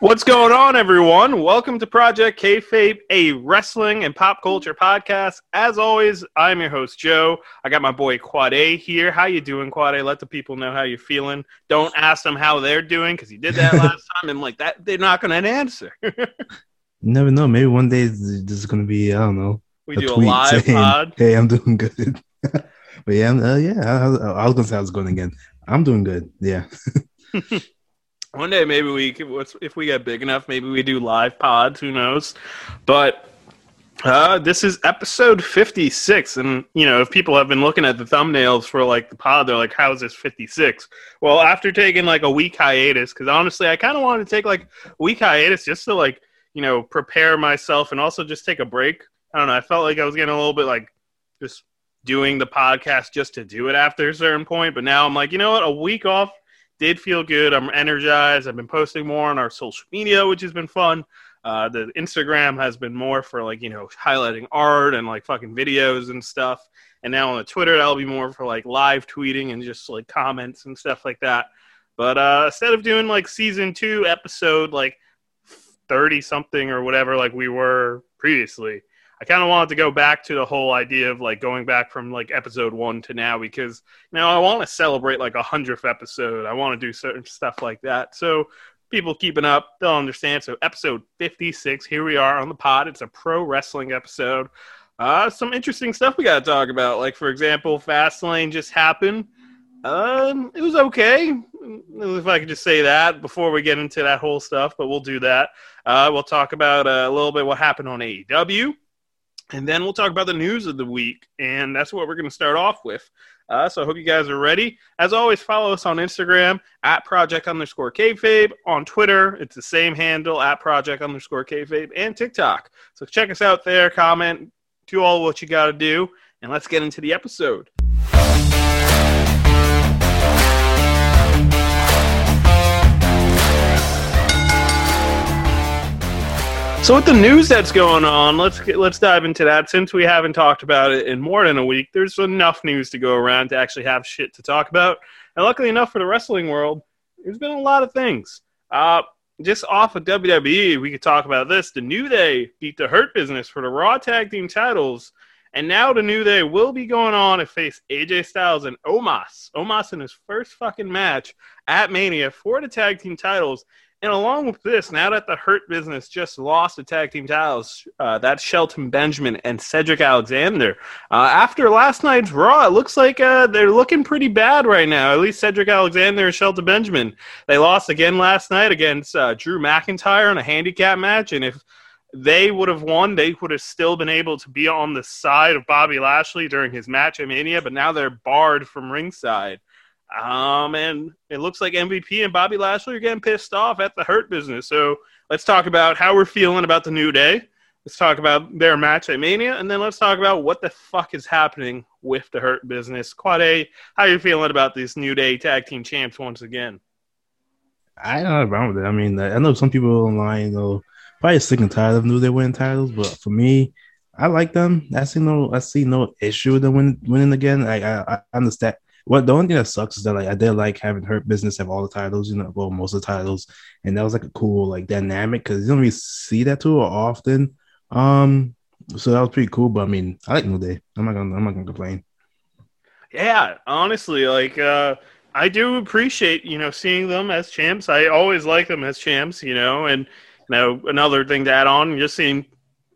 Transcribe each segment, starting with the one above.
What's going on, everyone? Welcome to Project Kayfabe, a wrestling and pop culture podcast. As always, I'm your host Joe. I got my boy Quad A here. How you doing, Quad A? Let the people know how you're feeling. Don't ask them how they're doing because you did that last time, and like that, they're not going to answer. You never know. Maybe one day this is gonna be I don't know. we do a live saying, pod. Hey, I'm doing good. but yeah, uh, yeah. I, I, I was gonna say I was going again. I'm doing good. Yeah. One day, maybe we if we get big enough, maybe we do live pods. Who knows? But uh, this is episode 56. And, you know, if people have been looking at the thumbnails for like the pod, they're like, how is this 56? Well, after taking like a week hiatus, because honestly, I kind of wanted to take like a week hiatus just to like, you know, prepare myself and also just take a break. I don't know. I felt like I was getting a little bit like just doing the podcast just to do it after a certain point. But now I'm like, you know what? A week off did feel good. I'm energized. I've been posting more on our social media, which has been fun. Uh, the Instagram has been more for like you know highlighting art and like fucking videos and stuff. And now on the Twitter, that'll be more for like live tweeting and just like comments and stuff like that. But uh, instead of doing like season two episode like thirty something or whatever like we were previously, I kind of wanted to go back to the whole idea of like going back from like episode one to now because you know I want to celebrate like a hundredth episode. I want to do certain stuff like that. So people keeping up, they'll understand. So episode fifty six, here we are on the pod. It's a pro wrestling episode. Uh, some interesting stuff we got to talk about. Like for example, Fastlane just happened. Um, it was okay. If I could just say that before we get into that whole stuff, but we'll do that. Uh, we'll talk about uh, a little bit what happened on AEW. And then we'll talk about the news of the week, and that's what we're going to start off with. Uh, so I hope you guys are ready. As always, follow us on Instagram at project underscore kayfabe. On Twitter, it's the same handle at project underscore kayfabe, and TikTok. So check us out there, comment, do all what you got to do, and let's get into the episode. So with the news that's going on, let's get, let's dive into that. Since we haven't talked about it in more than a week, there's enough news to go around to actually have shit to talk about. And luckily enough for the wrestling world, there's been a lot of things. Uh, just off of WWE, we could talk about this. The New Day beat the Hurt Business for the Raw Tag Team titles, and now the New Day will be going on to face AJ Styles and Omos. Omos in his first fucking match at Mania for the tag team titles. And along with this, now that the Hurt Business just lost the tag team titles, uh, that's Shelton Benjamin and Cedric Alexander. Uh, after last night's Raw, it looks like uh, they're looking pretty bad right now. At least Cedric Alexander and Shelton Benjamin. They lost again last night against uh, Drew McIntyre in a handicap match, and if they would have won, they would have still been able to be on the side of Bobby Lashley during his match at Mania, but now they're barred from ringside. Um, and it looks like MVP and Bobby Lashley are getting pissed off at the Hurt Business. So let's talk about how we're feeling about the New Day. Let's talk about their match at Mania, and then let's talk about what the fuck is happening with the Hurt Business. Quad A, how you feeling about this New Day Tag Team Champs once again? I don't have a problem with it. I mean, I know some people online, know, probably sick and tired of New Day winning titles, but for me, I like them. I see no, I see no issue with them win, winning again. I, I, I understand. What the only thing that sucks is that like I did like having Hurt Business have all the titles, you know, well most of the titles, and that was like a cool like dynamic because you don't really see that too often. Um, so that was pretty cool. But I mean, I like New Day. I'm not gonna, I'm not gonna complain. Yeah, honestly, like uh, I do appreciate you know seeing them as champs. I always like them as champs, you know, and you know another thing to add on, just seeing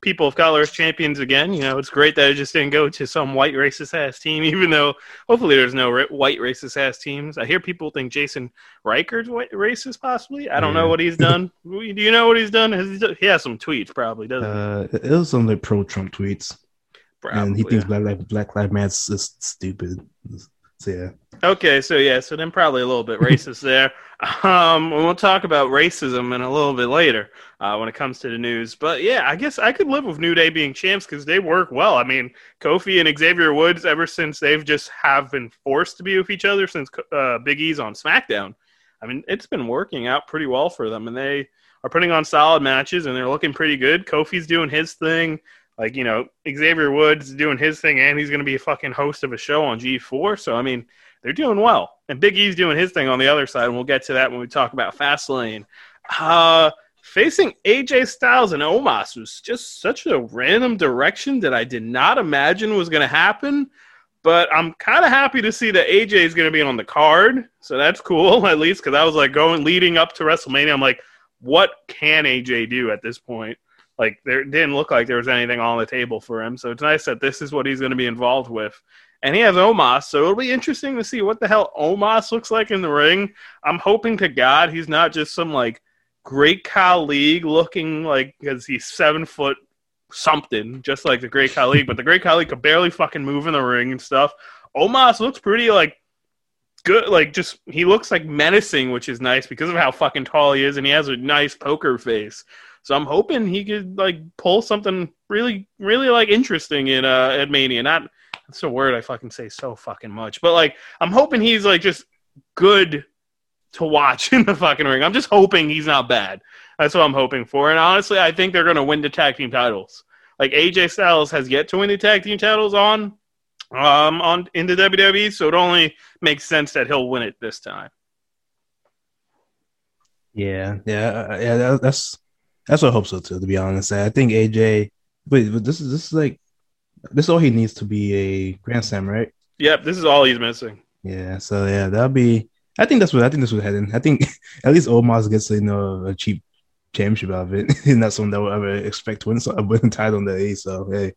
people of color as champions again. You know, it's great that it just didn't go to some white racist ass team, even though hopefully there's no ra- white racist ass teams. I hear people think Jaxson Ryker's white racist, possibly. I don't know what he's done. Do you know what he's done? Has he, done- he has some tweets, probably doesn't Uh, it was some like pro Trump tweets, he? and he Probably, thinks Black Lives Black Lives Matter is stupid. So yeah, Okay, so yeah, so then probably a little bit racist there. Um, we'll talk about racism in a little bit later uh, when it comes to the news. But yeah, I guess I could live with New Day being champs because they work well. I mean, Kofi and Xavier Woods, ever since they've just have been forced to be with each other since uh, Big E's on SmackDown. I mean, it's been working out pretty well for them, and they are putting on solid matches, and they're looking pretty good. Kofi's doing his thing. Like, you know, Xavier Woods doing his thing, and he's going to be a fucking host of a show on G4. So, I mean, they're doing well. And Big E's doing his thing on the other side, and we'll get to that when we talk about Fastlane. Uh, facing AJ Styles and Omos was just such a random direction that I did not imagine was going to happen. But I'm kind of happy to see that AJ is going to be on the card, so that's cool at least because I was like going leading up to WrestleMania. I'm like, what can AJ do at this point? Like there didn't look like there was anything on the table for him, so it's nice that this is what he's going to be involved with. And he has Omos, so it'll be interesting to see what the hell Omos looks like in the ring. I'm hoping to God he's not just some like Great Khali looking like because he's seven foot something, just like the Great Khali. but the Great Khali could barely fucking move in the ring and stuff. Omos looks pretty like good, like just he looks like menacing, which is nice because of how fucking tall he is, and he has a nice poker face. So I'm hoping he could like pull something really, really like interesting in uh at Mania. Not that's a word I fucking say so fucking much, but like I'm hoping he's like just good to watch in the fucking ring. I'm just hoping he's not bad. That's what I'm hoping for. And honestly, I think they're going to win the tag team titles. Like AJ Styles has yet to win the tag team titles on um on in the WWE, so it only makes sense that he'll win it this time. Yeah, yeah, uh, yeah. That's that's what I hope so too. To be honest, I think AJ. Wait, but this is this is like this is all he needs to be a Grand Slam, right? Yep, this is all he's missing. Yeah, so yeah, that'll be. I think that's what I think this was heading. I think at least Omos gets you know a cheap championship out of it, and that's something that we'll ever expect to win a win title in the A. So hey,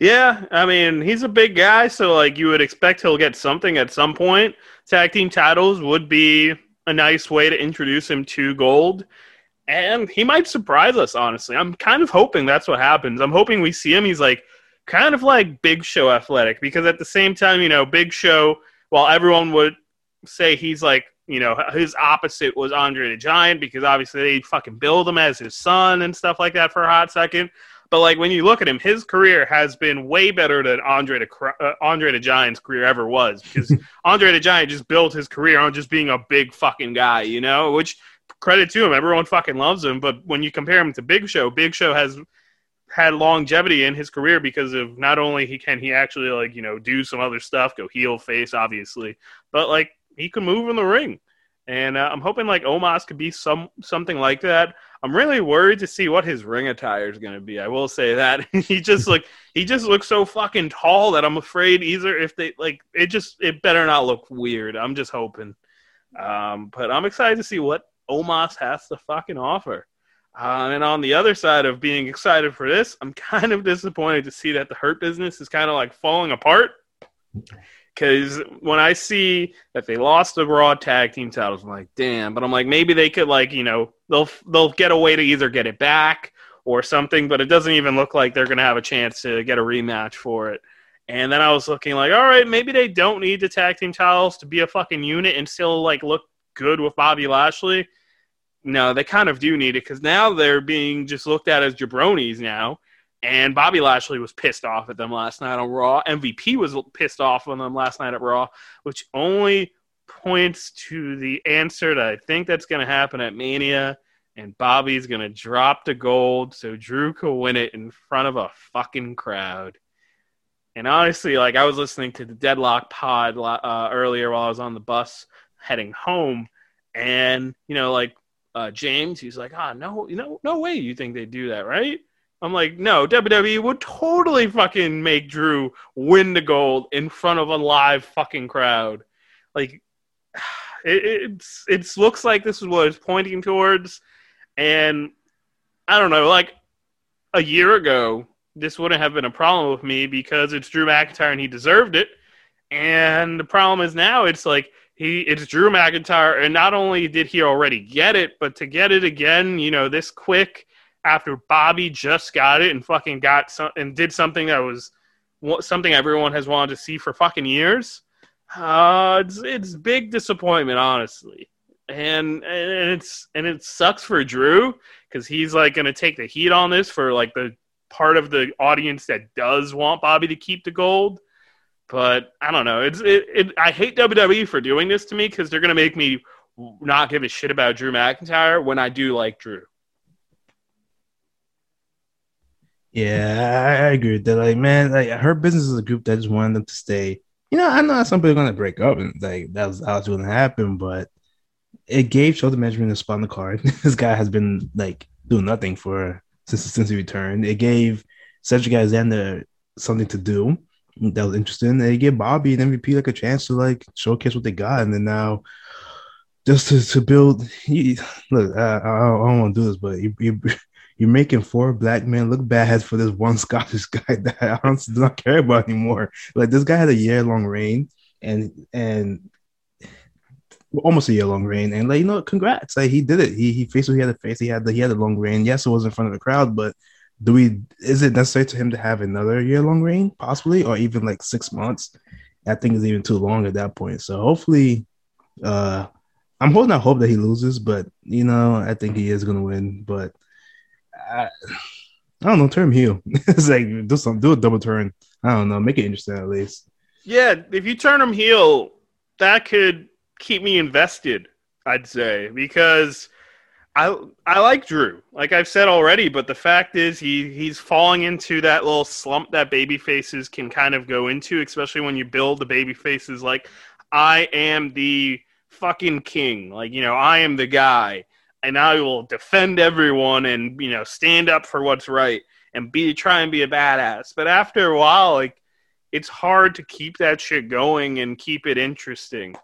yeah, I mean he's a big guy, so like you would expect he'll get something at some point. Tag team titles would be a nice way to introduce him to gold. And he might surprise us, honestly. I'm kind of hoping that's what happens. I'm hoping we see him. He's like kind of like Big Show athletic because at the same time, you know, Big Show, while everyone would say he's like you know, his opposite was Andre the Giant because obviously they fucking build him as his son and stuff like that for a hot second. But like when you look at him, his career has been way better than Andre the uh, Andre the Giant's career ever was because Andre the Giant just built his career on just being a big fucking guy, you know. Which credit to him, everyone fucking loves him. But when you compare him to Big Show, Big Show has had longevity in his career because of not only he can he actually like you know do some other stuff, go heel face obviously, but like he can move in the ring. And uh, I'm hoping like Omos could be some something like that. I'm really worried to see what his ring attire is going to be. I will say that he just like he just looks so fucking tall that I'm afraid either if they like it just it better not look weird. I'm just hoping. Um, but I'm excited to see what Omos has to fucking offer. Uh, and on the other side of being excited for this, I'm kind of disappointed to see that the Hurt business is kind of like falling apart. Because when I see that they lost the Raw tag team titles, I'm like, damn. But I'm like, maybe they could like, you know, they'll they'll get a way to either get it back or something. But it doesn't even look like they're gonna have a chance to get a rematch for it. And then I was looking like, all right, maybe they don't need the tag team titles to be a fucking unit and still like look good with Bobby Lashley. No, they kind of do need it because now they're being just looked at as jabronis now. And Bobby Lashley was pissed off at them last night on Raw. MVP was pissed off on them last night at Raw, which only points to the answer that I think that's going to happen at Mania. And Bobby's going to drop the gold so Drew can win it in front of a fucking crowd. And honestly, like I was listening to the Deadlock pod uh, earlier while I was on the bus heading home, and you know, like uh, James, he's like, "Ah, no, you know, no way you think they do that, right?" I'm like, no, WWE would totally fucking make Drew win the gold in front of a live fucking crowd. Like, it, it's it looks like this is what it's pointing towards, and I don't know, like a year ago, this wouldn't have been a problem with me because it's Drew McIntyre and he deserved it. And the problem is now it's like he it's Drew McIntyre, and not only did he already get it, but to get it again, you know, this quick after Bobby just got it and fucking got some and did something that was something everyone has wanted to see for fucking years. Uh, it's it's big disappointment, honestly, and and it's and it sucks for Drew because he's like going to take the heat on this for like the part of the audience that does want Bobby to keep the gold. But I don't know. It's it, it I hate WWE for doing this to me because they're to make me not give a shit about Drew McIntyre when I do like Drew. Yeah, I, I agree with that. Like, man, like Hurt Business is a group that just wanted them to stay. You know, I know some people are gonna break up and like that was how it's gonna happen, but it gave Shelton Benjamin a spot on the card. this guy has been like doing nothing for since since he returned. It gave Cedric Alexander something to do that was interesting. It gave Bobby and MVP like a chance to like showcase what they got, and then now just to, to build. He, look, I, I, I don't want to do this, but you, you you're making four black men look bad for this one Scottish guy that I honestly do not care about anymore. Like this guy had a year long reign, and and almost a year long reign, and like you know, congrats, like he did it. He he faced what he had to face. He had the he had a long reign. Yes, it was in front of the crowd, but do we? Is it necessary to him to have another year long reign, possibly, or even like six months? I think is even too long at that point. So hopefully, uh, I'm holding out hope that he loses, but you know, I think he is gonna win. But I, I don't know, turn heel. it's like do some do a double turn. I don't know, make it interesting at least. Yeah, if you turn him heel, that could keep me invested. I'd say because I I like Drew, like I've said already, but the fact is he he's falling into that little slump that baby faces can kind of go into, especially when you build the baby faces like I am the fucking king, like you know I am the guy, and I will defend everyone and you know stand up for what's right and be try and be a badass. But after a while, like it's hard to keep that shit going and keep it interesting.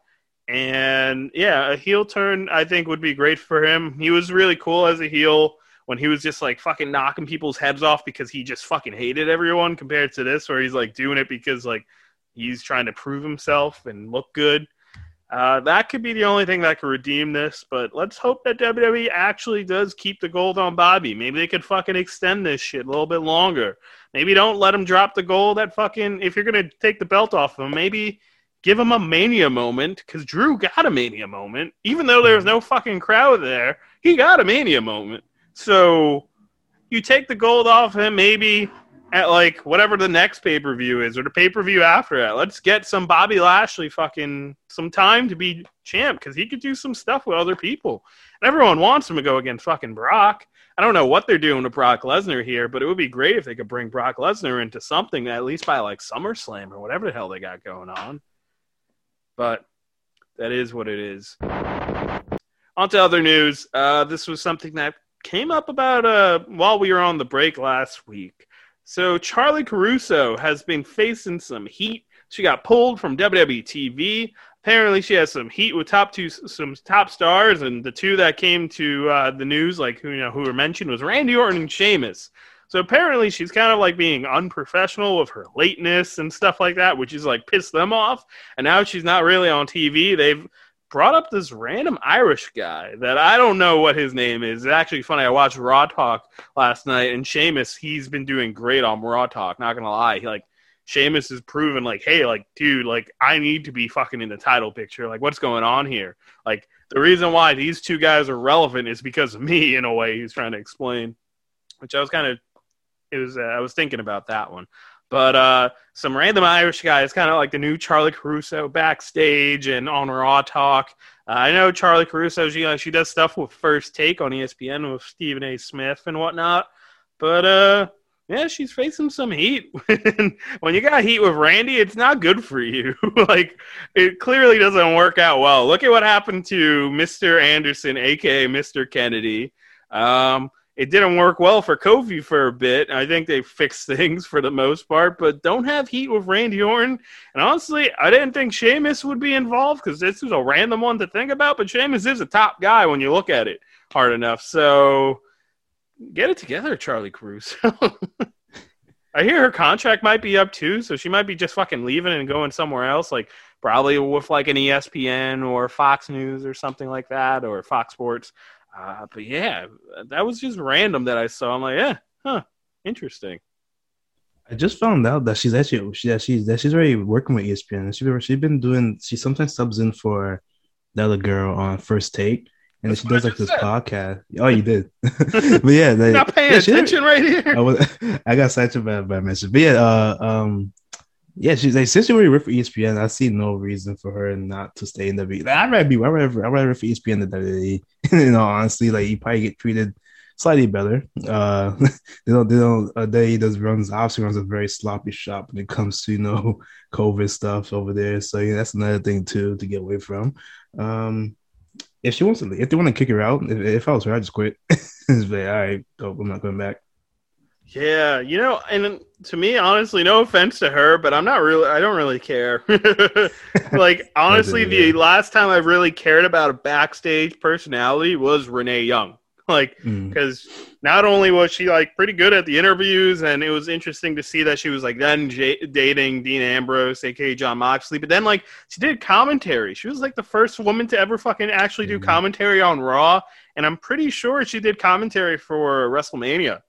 And yeah, a heel turn I think would be great for him. He was really cool as a heel when he was just like fucking knocking people's heads off because he just fucking hated everyone compared to this where he's like doing it because like he's trying to prove himself and look good. Uh, that could be the only thing that could redeem this, but let's hope that WWE actually does keep the gold on Bobby. Maybe they could fucking extend this shit a little bit longer. Maybe don't let him drop the gold at fucking if you're gonna take the belt off him. Maybe give him a mania moment because Drew got a mania moment, even though there was no fucking crowd there. He got a mania moment. So you take the gold off him, maybe at like whatever the next pay per view is or the pay per view after that. Let's get some Bobby Lashley fucking some time to be champ because he could do some stuff with other people. And everyone wants him to go against fucking Brock. I don't know what they're doing to Brock Lesnar here, but it would be great if they could bring Brock Lesnar into something at least by like SummerSlam or whatever the hell they got going on but that is what it is. On to other news. Uh, this was something that came up about uh, while we were on the break last week. So Charly Caruso has been facing some heat. She got pulled from WWE TV. Apparently, she has some heat with top two, some top stars, and the two that came to uh, the news, like who you know who were mentioned, was Randy Orton and Sheamus. So apparently she's kind of like being unprofessional with her lateness and stuff like that, which is like pissed them off. And now she's not really on TV. They've brought up this random Irish guy that I don't know what his name is. It's actually funny. I watched Raw Talk last night, and Sheamus, he's been doing great on Raw Talk. Not gonna lie, he, like Sheamus is proven like, hey, like, dude, like, I need to be fucking in the title picture. Like, what's going on here? Like, the reason why these two guys are relevant is because of me, in a way. He's trying to explain, which I was kind of it was uh, I was thinking about that one. But uh, some random Irish guy is kind of like the new Charly Caruso backstage and on Raw Talk. Uh, I know Charly Caruso, she, uh, she does stuff with First Take on ESPN with Stephen A. Smith and whatnot. But uh, yeah, she's facing some heat. when you got heat with Randy, it's not good for you. like, it clearly doesn't work out well. Look at what happened to Mr. Anderson, aka Mr. Kennedy. Um, it didn't work well for Kofi for a bit. I think they fixed things for the most part, but don't have heat with Randy Orton. And honestly, I didn't think Sheamus would be involved because this is a random one to think about. But Sheamus is a top guy when you look at it hard enough. So get it together, Charly Caruso. I hear her contract might be up too, so she might be just fucking leaving and going somewhere else, like probably with like an ESPN or Fox News or something like that, or Fox Sports. Uh, but yeah, that was just random that I saw. I'm like, yeah, huh, interesting. I just found out that she's actually she, that she's that she's already working with ESPN. She she's been doing she sometimes subs in for the other girl on First Take, and That's she does like this said. podcast. Oh, you did, but yeah, they, not paying yeah, attention right here. I, was, I got sidetracked by, by message, but yeah, uh, um, yeah, she's like since she already worked for ESPN, I see no reason for her not to stay in the Like, I'd rather be I'd rather, I'd rather for ESPN than WWE. you know, honestly, like you probably get treated slightly better. Uh, they don't they don't uh, they does runs obviously runs a very sloppy shop when it comes to you know COVID stuff over there. So yeah, that's another thing too to get away from. Um, if she wants to, if they want to kick her out, if, if I was her, I'd just quit. like, all right, dope, I'm not going back. Yeah, you know, and to me, honestly, no offense to her, but I'm not really, I don't really care. like, honestly, the last time I really cared about a backstage personality was Renee Young. Like, because mm. not only was she like pretty good at the interviews, and it was interesting to see that she was like then j- dating Dean Ambrose, aka Jon Moxley, but then like she did commentary. She was like the first woman to ever fucking actually do mm. commentary on Raw, and I'm pretty sure she did commentary for WrestleMania.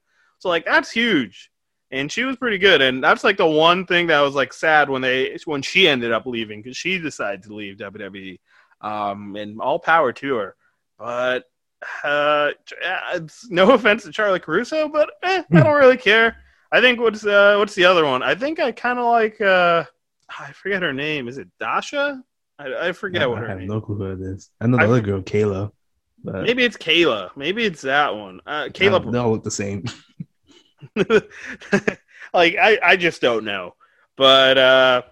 So like that's huge. And she was pretty good, and that's like the one thing that was like sad when they when she ended up leaving because she decided to leave WWE. Um, and all power to her. But uh, it's no offense to Charly Caruso, but eh, I don't really care. I think what's uh, what's the other one? I think I kind of like uh, I forget her name. Is it Dasha? I, I forget what her I have name. no clue who it is. I know the I other girl, Kayla. But... Maybe it's Kayla. Maybe it's that one. Uh, Kayla. They all look the same. like I, I just don't know. But uh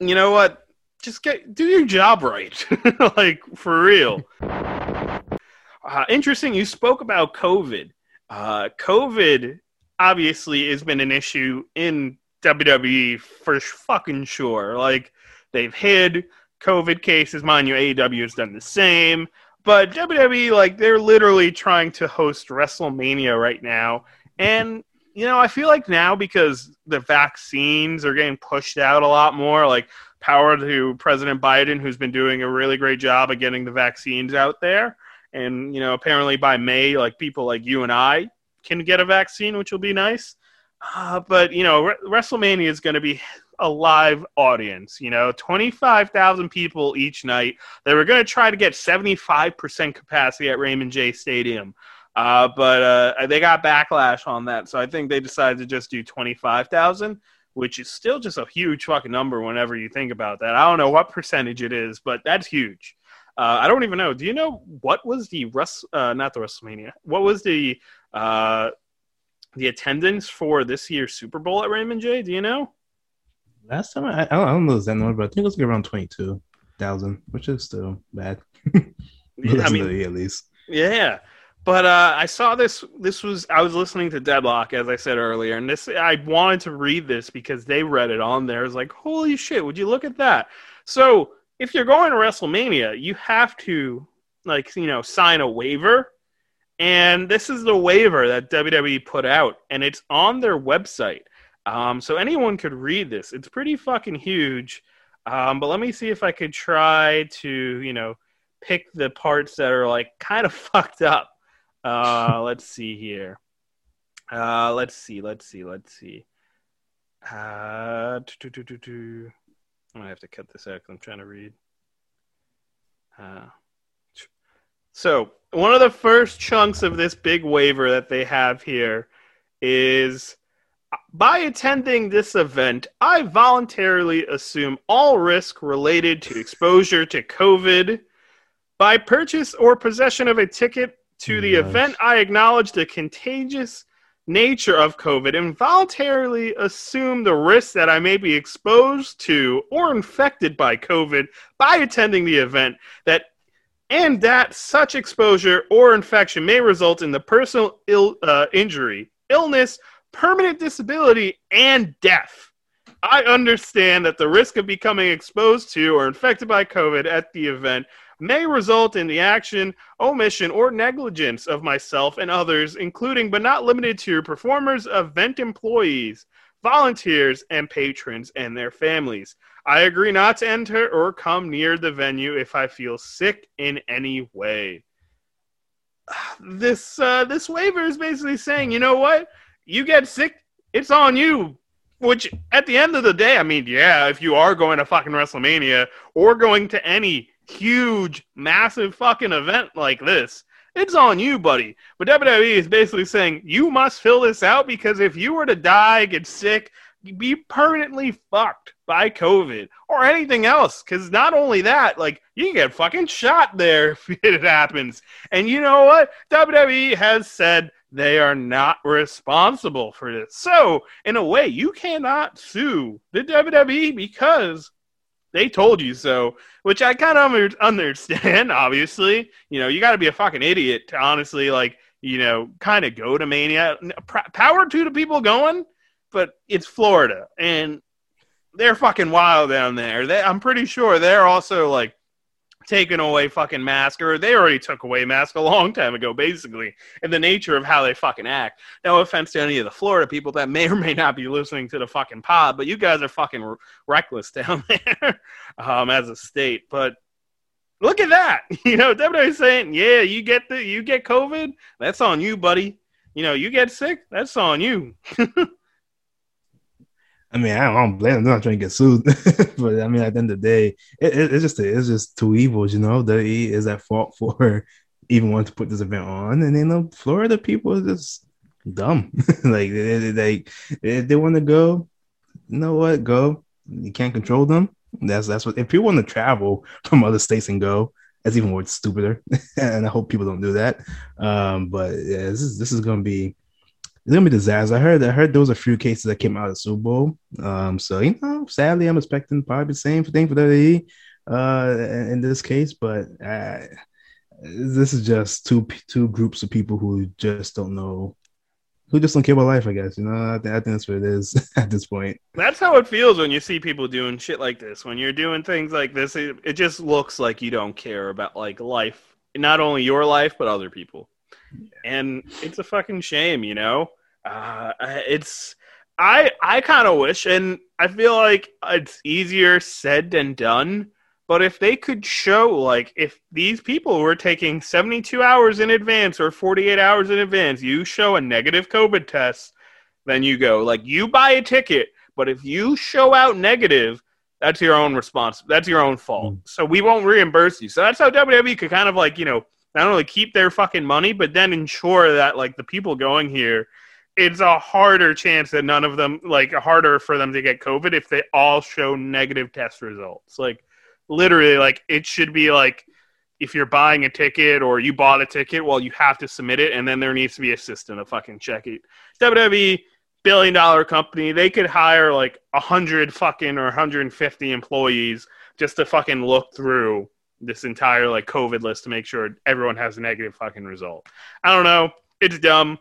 you know what? Just get do your job right. like for real. Uh, interesting. You spoke about COVID. Uh, COVID obviously has been an issue in WWE for fucking sure. Like they've hid COVID cases. Mind you, AEW has done the same. But WWE, like, they're literally trying to host WrestleMania right now, and you know, I feel like now because the vaccines are getting pushed out a lot more, like power to President Biden, who's been doing a really great job of getting the vaccines out there. And, you know, apparently by May, like people like you and I can get a vaccine, which will be nice. Uh, but, you know, Re- WrestleMania is going to be a live audience, you know, 25,000 people each night. They were going to try to get 75% capacity at Raymond J Stadium. Uh, but uh, they got backlash on that, so I think they decided to just do twenty five thousand, which is still just a huge fucking number whenever you think about that. I don't know what percentage it is, but that's huge. Uh, I don't even know. Do you know what was the Rus- uh, not the WrestleMania? What was the uh, the attendance for this year's Super Bowl at Raymond J? Do you know? Last time I, I don't know that number, but I think it was around twenty two thousand, which is still bad. yeah, I mean, at least. Yeah. But uh, I saw this. This was I was listening to Deadlock as I said earlier, and this I wanted to read this because they read it on there. It's like, holy shit! Would you look at that? So if you're going to WrestleMania, you have to like you know sign a waiver, and this is the waiver that WWE put out, and it's on their website. Um, so anyone could read this. It's pretty fucking huge. Um, but let me see if I could try to you know pick the parts that are like kind of fucked up. Uh, let's see here. Uh, let's see. Let's see. Let's see. Uh, I'm gonna have to cut this out because I'm trying to read. Uh, so one of the first chunks of this big waiver that they have here is by attending this event, I voluntarily assume all risk related to exposure to COVID. By purchase or possession of a ticket to the event, I acknowledge the contagious nature of COVID and voluntarily assume the risk that I may be exposed to or infected by COVID by attending the event that and that such exposure or infection may result in the personal Ill, uh, injury, illness, permanent disability, and death. I understand that the risk of becoming exposed to or infected by COVID at the event may result in the action, omission, or negligence of myself and others, including but not limited to performers, event employees, volunteers, and patrons and their families. I agree not to enter or come near the venue if I feel sick in any way. This uh, this waiver is basically saying, you know what? You get sick, it's on you. Which, at the end of the day, I mean, yeah, if you are going to fucking WrestleMania or going to any huge, massive fucking event like this, it's on you, buddy. But WWE is basically saying you must fill this out because if you were to die, get sick, be permanently fucked by COVID or anything else. Because not only that, like you get fucking shot there if it happens. And you know what? WWE has said they are not responsible for this. So, in a way, you cannot sue the WWE because they told you so, which I kind of understand. Obviously, you know, you got to be a fucking idiot to honestly like, you know, kind of go to Mania. Power to the people going, but it's Florida and they're fucking wild down there. They, I'm pretty sure they're also like taking away fucking mask, or they already took away mask a long time ago, basically, in the nature of how they fucking act. No offense to any of the Florida people that may or may not be listening to the fucking pod, but you guys are fucking reckless down there um, as a state. But look at that, you know, WWE's saying, yeah, you get the you get COVID, that's on you, buddy. You know, you get sick, that's on you. I mean, I don't blame them. They're not trying to get sued, but I mean, at the end of the day, it, it, it's just it's just two evils, you know. WWE is at fault for even wanting to put this event on, and then the Florida people are just dumb. like they they, they, they want to go, you know what? Go. You can't control them. That's that's what. If people want to travel from other states and go, that's even more stupider. and I hope people don't do that. Um, but yeah, this is this is gonna be it's gonna be disaster. I heard I heard there was a few cases that came out of the Super Bowl. Um, so you know, sadly, I'm expecting probably the same thing for WWE uh, in this case. But uh, this is just two two groups of people who just don't know, who just don't care about life. I guess you know. I, think, I think that's what it is at this point. That's how it feels when you see people doing shit like this. When you're doing things like this, it, it just looks like you don't care about like life, not only your life but other people. And it's a fucking shame, you know. Uh, it's I I kind of wish, and I feel like it's easier said than done. But if they could show, like, if these people were taking 72 hours in advance or 48 hours in advance, you show a negative COVID test, then you go. Like, you buy a ticket, but if you show out negative, that's your own response. That's your own fault. Mm. So we won't reimburse you. So that's how WWE could kind of like, you know, not only keep their fucking money, but then ensure that like the people going here it's a harder chance that none of them like harder for them to get COVID if they all show negative test results. Like literally, like it should be like if you're buying a ticket or you bought a ticket, well, you have to submit it, and then there needs to be a system to fucking check it. WWE billion dollar company, they could hire like a hundred fucking or 150 employees just to fucking look through this entire like COVID list to make sure everyone has a negative fucking result. I don't know. It's dumb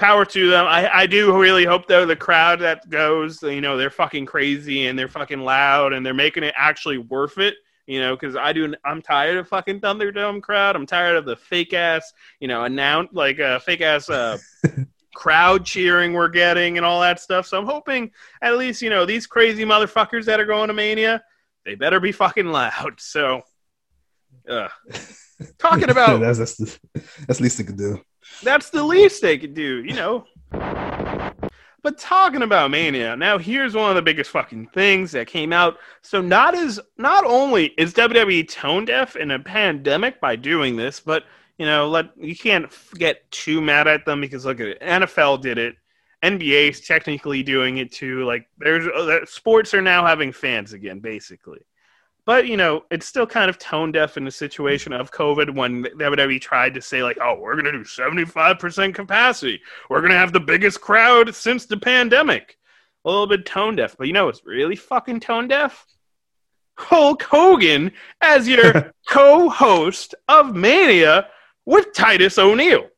power to them. I, I do really hope though the crowd that goes, you know, they're fucking crazy and they're fucking loud and they're making it actually worth it. You know, because I do. I'm tired of fucking Thunderdome crowd. I'm tired of the fake ass, you know, announce like uh, fake ass uh, crowd cheering we're getting and all that stuff. So I'm hoping at least you know these crazy motherfuckers that are going to Mania, they better be fucking loud. So, uh, talking about that's that's the, that's the least they could do. That's the least they could do, you know. But talking about Mania, now here's one of the biggest fucking things that came out. So not as not only is WWE tone deaf in a pandemic by doing this, but you know, let you can't get too mad at them because look at it. NFL did it. NBA's technically doing it too. Like there's uh, sports are now having fans again, basically. But you know, it's still kind of tone deaf in the situation of COVID when WWE tried to say like, "Oh, we're going to do seventy five percent capacity. We're going to have the biggest crowd since the pandemic." A little bit tone deaf, but you know, it's really fucking tone deaf. Hulk Hogan as your co-host of Mania with Titus O'Neil.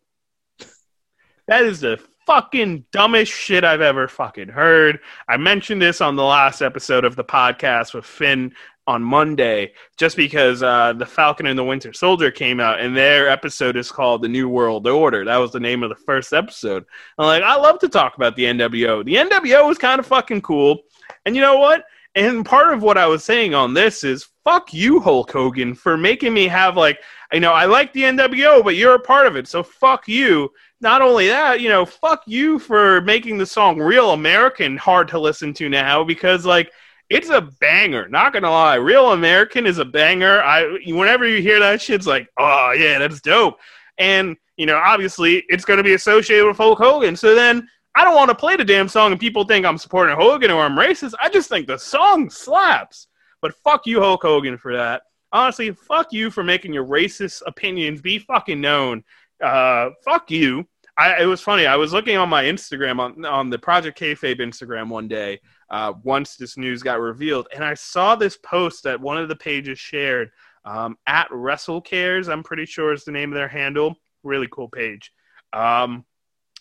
That is the fucking dumbest shit I've ever fucking heard. I mentioned this on the last episode of the podcast with Finn on Monday just because uh, the Falcon and the Winter Soldier came out and their episode is called The New World Order. That was the name of the first episode. I'm like, I love to talk about the NWO. The NWO was kind of fucking cool. And you know what? And part of what I was saying on this is fuck you, Hulk Hogan, for making me have like, you know, I like the NWO, but you're a part of it. So fuck you. Not only that, you know, fuck you for making the song Real American hard to listen to now because like it's a banger. Not gonna lie, Real American is a banger. I whenever you hear that shit, it's like, oh yeah, that's dope. And you know, obviously, it's gonna be associated with Hulk Hogan. So then, I don't want to play the damn song, and people think I'm supporting Hogan or I'm racist. I just think the song slaps. But fuck you, Hulk Hogan, for that. Honestly, fuck you for making your racist opinions be fucking known. Uh, fuck you. I, it was funny. I was looking on my Instagram on on the Project Kayfabe Instagram one day. Uh, once this news got revealed, and I saw this post that one of the pages shared um, at WrestleCares. I'm pretty sure is the name of their handle. Really cool page. Um,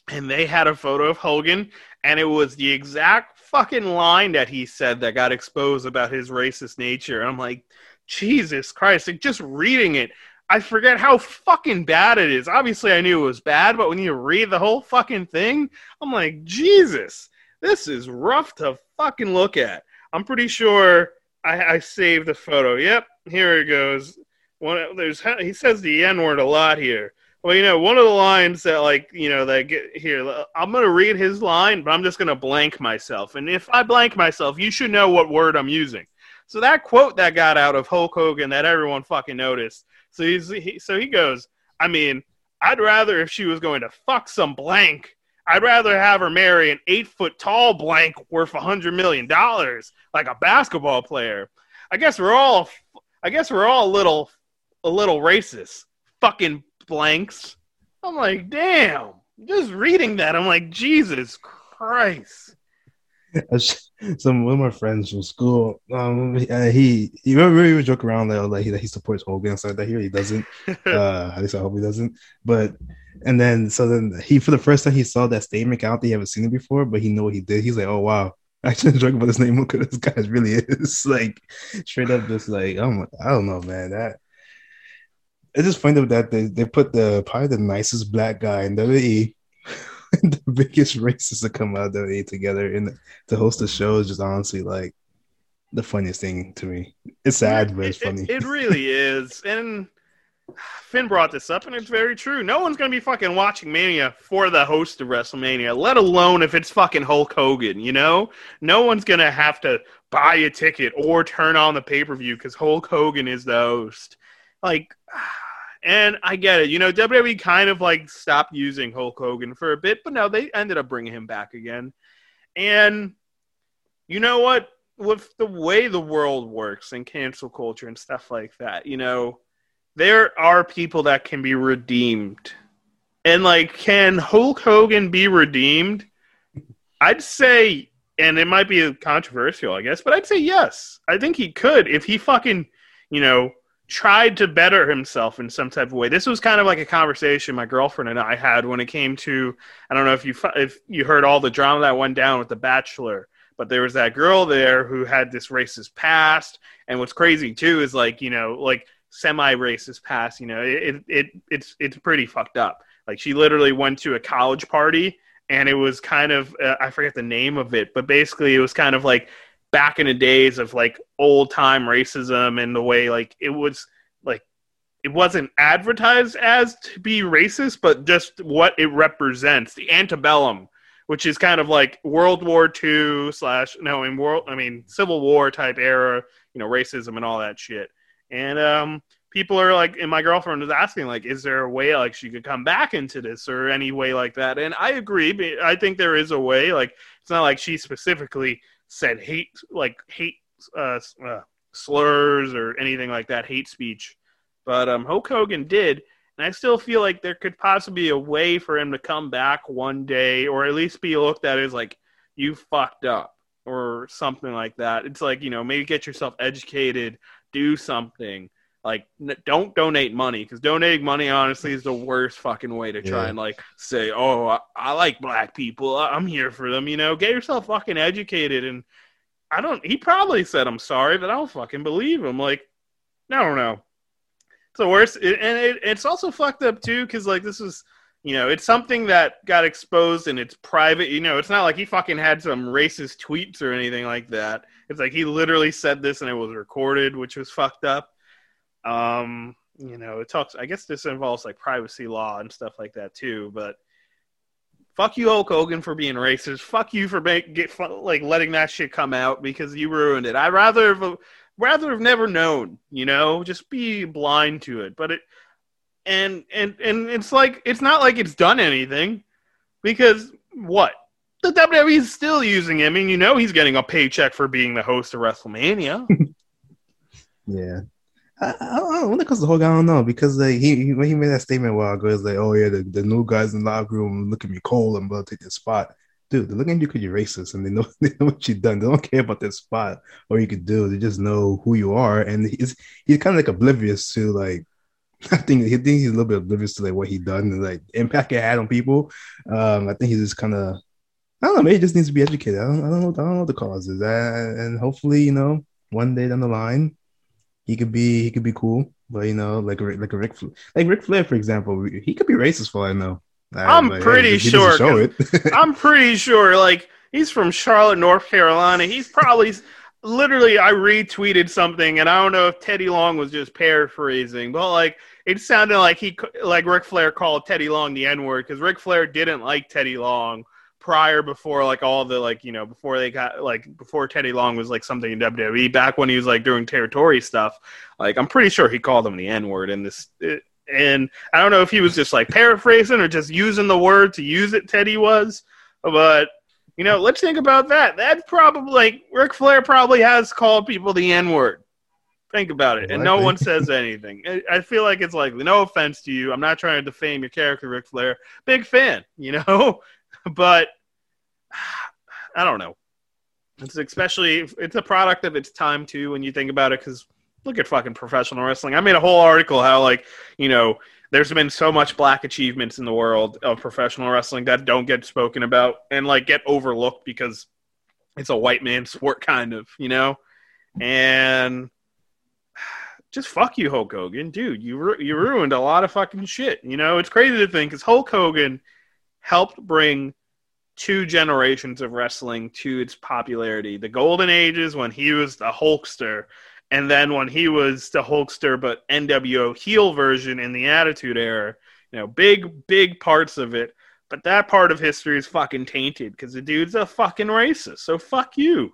and they had a photo of Hogan, and it was the exact fucking line that he said that got exposed about his racist nature. I'm like, Jesus Christ! Like just reading it, I forget how fucking bad it is. Obviously, I knew it was bad, but when you read the whole fucking thing, I'm like, Jesus, this is rough to fucking look at. I'm pretty sure I, I saved the photo. Yep, here it goes. One, there's he says the N word a lot here. Well, you know, one of the lines that like you know that get here. I'm gonna read his line, but I'm just gonna blank myself. And if I blank myself, you should know what word I'm using. So that quote that got out of Hulk Hogan that everyone fucking noticed. So he's he, so he goes. I mean, I'd rather if she was going to fuck some blank. I'd rather have her marry an eight foot tall blank worth a hundred million dollars, like a basketball player. I guess we're all, I guess we're all a little, a little racist. Fucking blanks. I'm like, damn. Just reading that, I'm like, Jesus Christ. Some one of my friends from school, um, uh, he he really would joke around that like he, that he supports Hogan and stuff like that. Here he doesn't. uh, at least I hope he doesn't. But and then so then he for the first time he saw that statement out, he haven't seen it before, but he knew what he did. He's like, oh wow, I actually joke about this name because this guy really is like straight up just like oh I don't know, man. That it's just funny that they, they put the probably the nicest black guy in WWE the biggest racist to come out of WWE together and to host the show is just honestly like the funniest thing to me. It's sad, but it's funny. It, it, really is. And Finn brought this up, and it's very true. No one's going to be fucking watching Mania for the host of WrestleMania, let alone if it's fucking Hulk Hogan, you know? No one's going to have to buy a ticket or turn on the pay per view because Hulk Hogan is the host. Like, ah. And I get it. You know, WWE kind of like stopped using Hulk Hogan for a bit, but no, they ended up bringing him back again. And you know what? With the way the world works and cancel culture and stuff like that, you know, there are people that can be redeemed. And like, can Hulk Hogan be redeemed? I'd say, and it might be controversial, I guess, but I'd say yes. I think he could if he fucking, you know, tried to better himself in some type of way. This was kind of like a conversation my girlfriend and I had when it came to I don't know if you if you heard all the drama that went down with the Bachelor, but there was that girl there who had this racist past, and what's crazy too is like you know like semi racist past. You know it, it it's it's pretty fucked up. Like she literally went to a college party and it was kind of uh, I forget the name of it, but basically it was kind of like back in the days of like old time racism and the way like it was like it wasn't advertised as to be racist, but just what it represents, the antebellum, which is kind of like World War II slash no in world I mean Civil War type era, you know, racism and all that shit. And um people are like and my girlfriend was asking like is there a way like she could come back into this or any way like that and i agree i think there is a way like it's not like she specifically said hate like hate uh, uh, slurs or anything like that, hate speech. But um, Hulk Hogan did, and I still feel like there could possibly be a way for him to come back one day, or at least be looked at as like you fucked up or something like that. It's like you know maybe get yourself educated, do something. Like n- don't donate money because donating money honestly is the worst fucking way to try yeah. and like say, oh, I, I like black people, I'm here for them. You know, get yourself fucking educated and I don't. He probably said I'm sorry, but I don't fucking believe him. Like, I don't know. It's the worst, it, and it, it's also fucked up too because like this is, you know, it's something that got exposed and it's private. You know, it's not like he fucking had some racist tweets or anything like that. It's like he literally said this and it was recorded, which was fucked up. Um, you know, it talks. I guess this involves like privacy law and stuff like that too, but fuck you, Hulk Hogan, for being racist. Fuck you for make, get like letting that shit come out because you ruined it. I'd rather have rather have never known. You know, just be blind to it. But it and and and it's like it's not like it's done anything because what the WWE is still using him. I mean, you know, he's getting a paycheck for being the host of WrestleMania. yeah. I, I don't know. When it comes to Hogan, I don't know because like he, he when he made that statement a while ago, it's like, oh yeah, the, the new guys in the locker room look at me cold. About to take this spot. Dude, they're looking at you because you're racist and they know they know what you've done. They don't care about this spot or you could do. They just know who you are, and he's he's kind of like oblivious to like I think he think he's a little bit oblivious to like what he done and like impact it had on people. Um, I think he's just kind of I don't know. Maybe he just needs to be educated. I don't, I don't know. I don't know what the cause is, uh, and hopefully, you know, one day down the line, he could be he could be cool. But you know, like like a Rick like Ric Flair, for example, he could be racist for I know. I'm like, pretty hey, sure. Show it. I'm pretty sure. Like he's from Charlotte, North Carolina. He's probably literally. I retweeted something, and I don't know if Teddy Long was just paraphrasing, but like it sounded like he like Ric Flair called Teddy Long the N word because Ric Flair didn't like Teddy Long prior before like all the like you know before they got like before Teddy Long was like something in WWE back when he was like doing territory stuff. Like I'm pretty sure he called him the N word in this. It, and I don't know if he was just like paraphrasing or just using the word to use it. Teddy was, but you know, let's think about that. That's probably like Ric Flair probably has called people the N word. Think about it, and no one says anything. I feel like it's likely. No offense to you. I'm not trying to defame your character, Ric Flair. Big fan, you know, but I don't know. It's especially it's a product of its time too when you think about it. Because look at fucking professional wrestling. I made a whole article how like you know there's been so much black achievements in the world of professional wrestling that don't get spoken about and like get overlooked because it's a white man sport kind of you know and just fuck you, Hulk Hogan, dude. You ru- you ruined a lot of fucking shit. You know, it's crazy to think because Hulk Hogan helped bring two generations of wrestling to its popularity. The golden ages when he was the Hulkster, and then when he was the Hulkster but NWO heel version in the Attitude Era. You know, big big parts of it. But that part of history is fucking tainted because the dude's a fucking racist. So fuck you.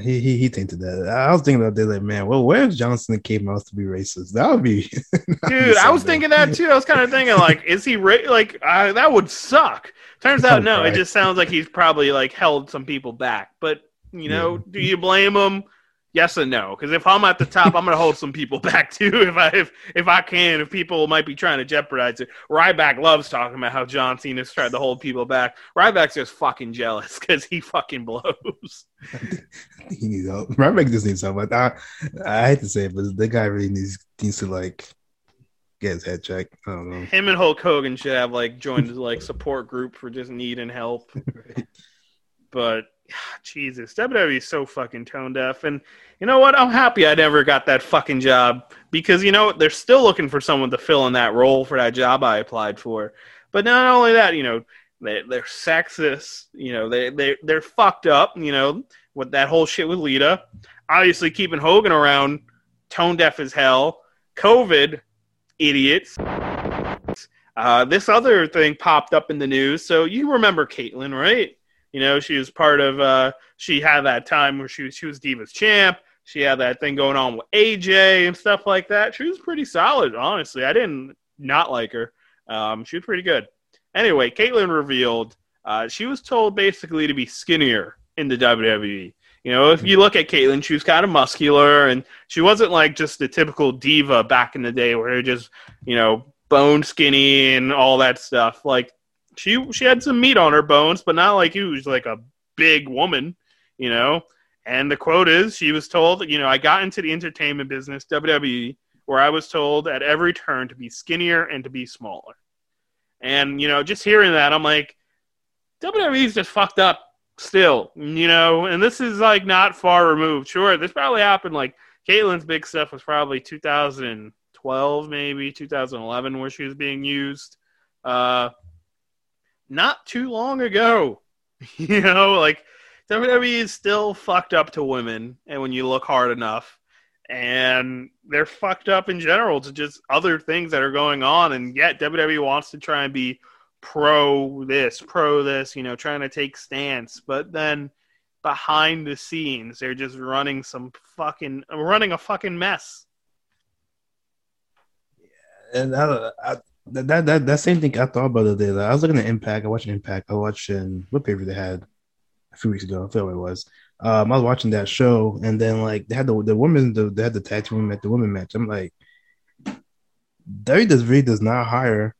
He, he he tainted that. I was thinking about that, like, man, well, where's Johnson and Kate Mouse to be racist? That would be, dude. I was thinking that too. I was kind of thinking, like, is he ra- like uh, that would suck? Turns out, no. It just sounds like he's probably like held some people back. But you know, yeah. do you blame him? Yes and no. Because if I'm at the top, I'm going to hold some people back too. If I if if I can, if people might be trying to jeopardize it. Ryback loves talking about how John Cena's tried to hold people back. Ryback's just fucking jealous because he fucking blows. he needs help. Ryback just needs help. But I I hate to say it, but the guy really needs needs to like get his head checked. I don't know. Him and Hulk Hogan should have like joined like support group for just needing help. right. But Jesus, WWE is so fucking tone deaf. And you know what? I'm happy I never got that fucking job because you know they're still looking for someone to fill in that role for that job I applied for. But not only that, you know, they, they're sexist. You know, they they they're fucked up. You know, with that whole shit with Lita. Obviously, keeping Hogan around, tone deaf as hell. COVID, idiots. Uh, this other thing popped up in the news. So you remember Kaitlyn, right? You know, she was part of. Uh, she had that time where she was she was Divas champ. She had that thing going on with AJ and stuff like that. She was pretty solid, honestly. I didn't not like her. Um, she was pretty good. Anyway, Kaitlyn revealed uh, she was told basically to be skinnier in the WWE. You know, if you look at Kaitlyn, she was kind of muscular, and she wasn't like just the typical diva back in the day where just you know bone skinny and all that stuff. Like she she had some meat on her bones, but not like you was like a big woman, you know. And the quote is, she was told, you know, I got into the entertainment business, WWE, where I was told at every turn to be skinnier and to be smaller. And you know, just hearing that, I'm like, WWE's just fucked up still, you know. And this is like not far removed. Sure, this probably happened. Like Kaitlyn's big stuff was probably 2012, maybe 2011, where she was being used. Uh, not too long ago. you know, like WWE is still fucked up to women, and when you look hard enough, and they're fucked up in general to just other things that are going on, and yet WWE wants to try and be pro this, pro this, you know, trying to take stance, but then behind the scenes, they're just running some fucking running a fucking mess. Yeah, and I, don't know. I, that that that same thing I thought about the other day. Like, I was looking at Impact. I watched Impact. I watched in what paper they had a few weeks ago. I feel like it was. um, I was watching that show, and then like they had the the women, the, they had the tag team at the women match. I'm like, WWE does not hire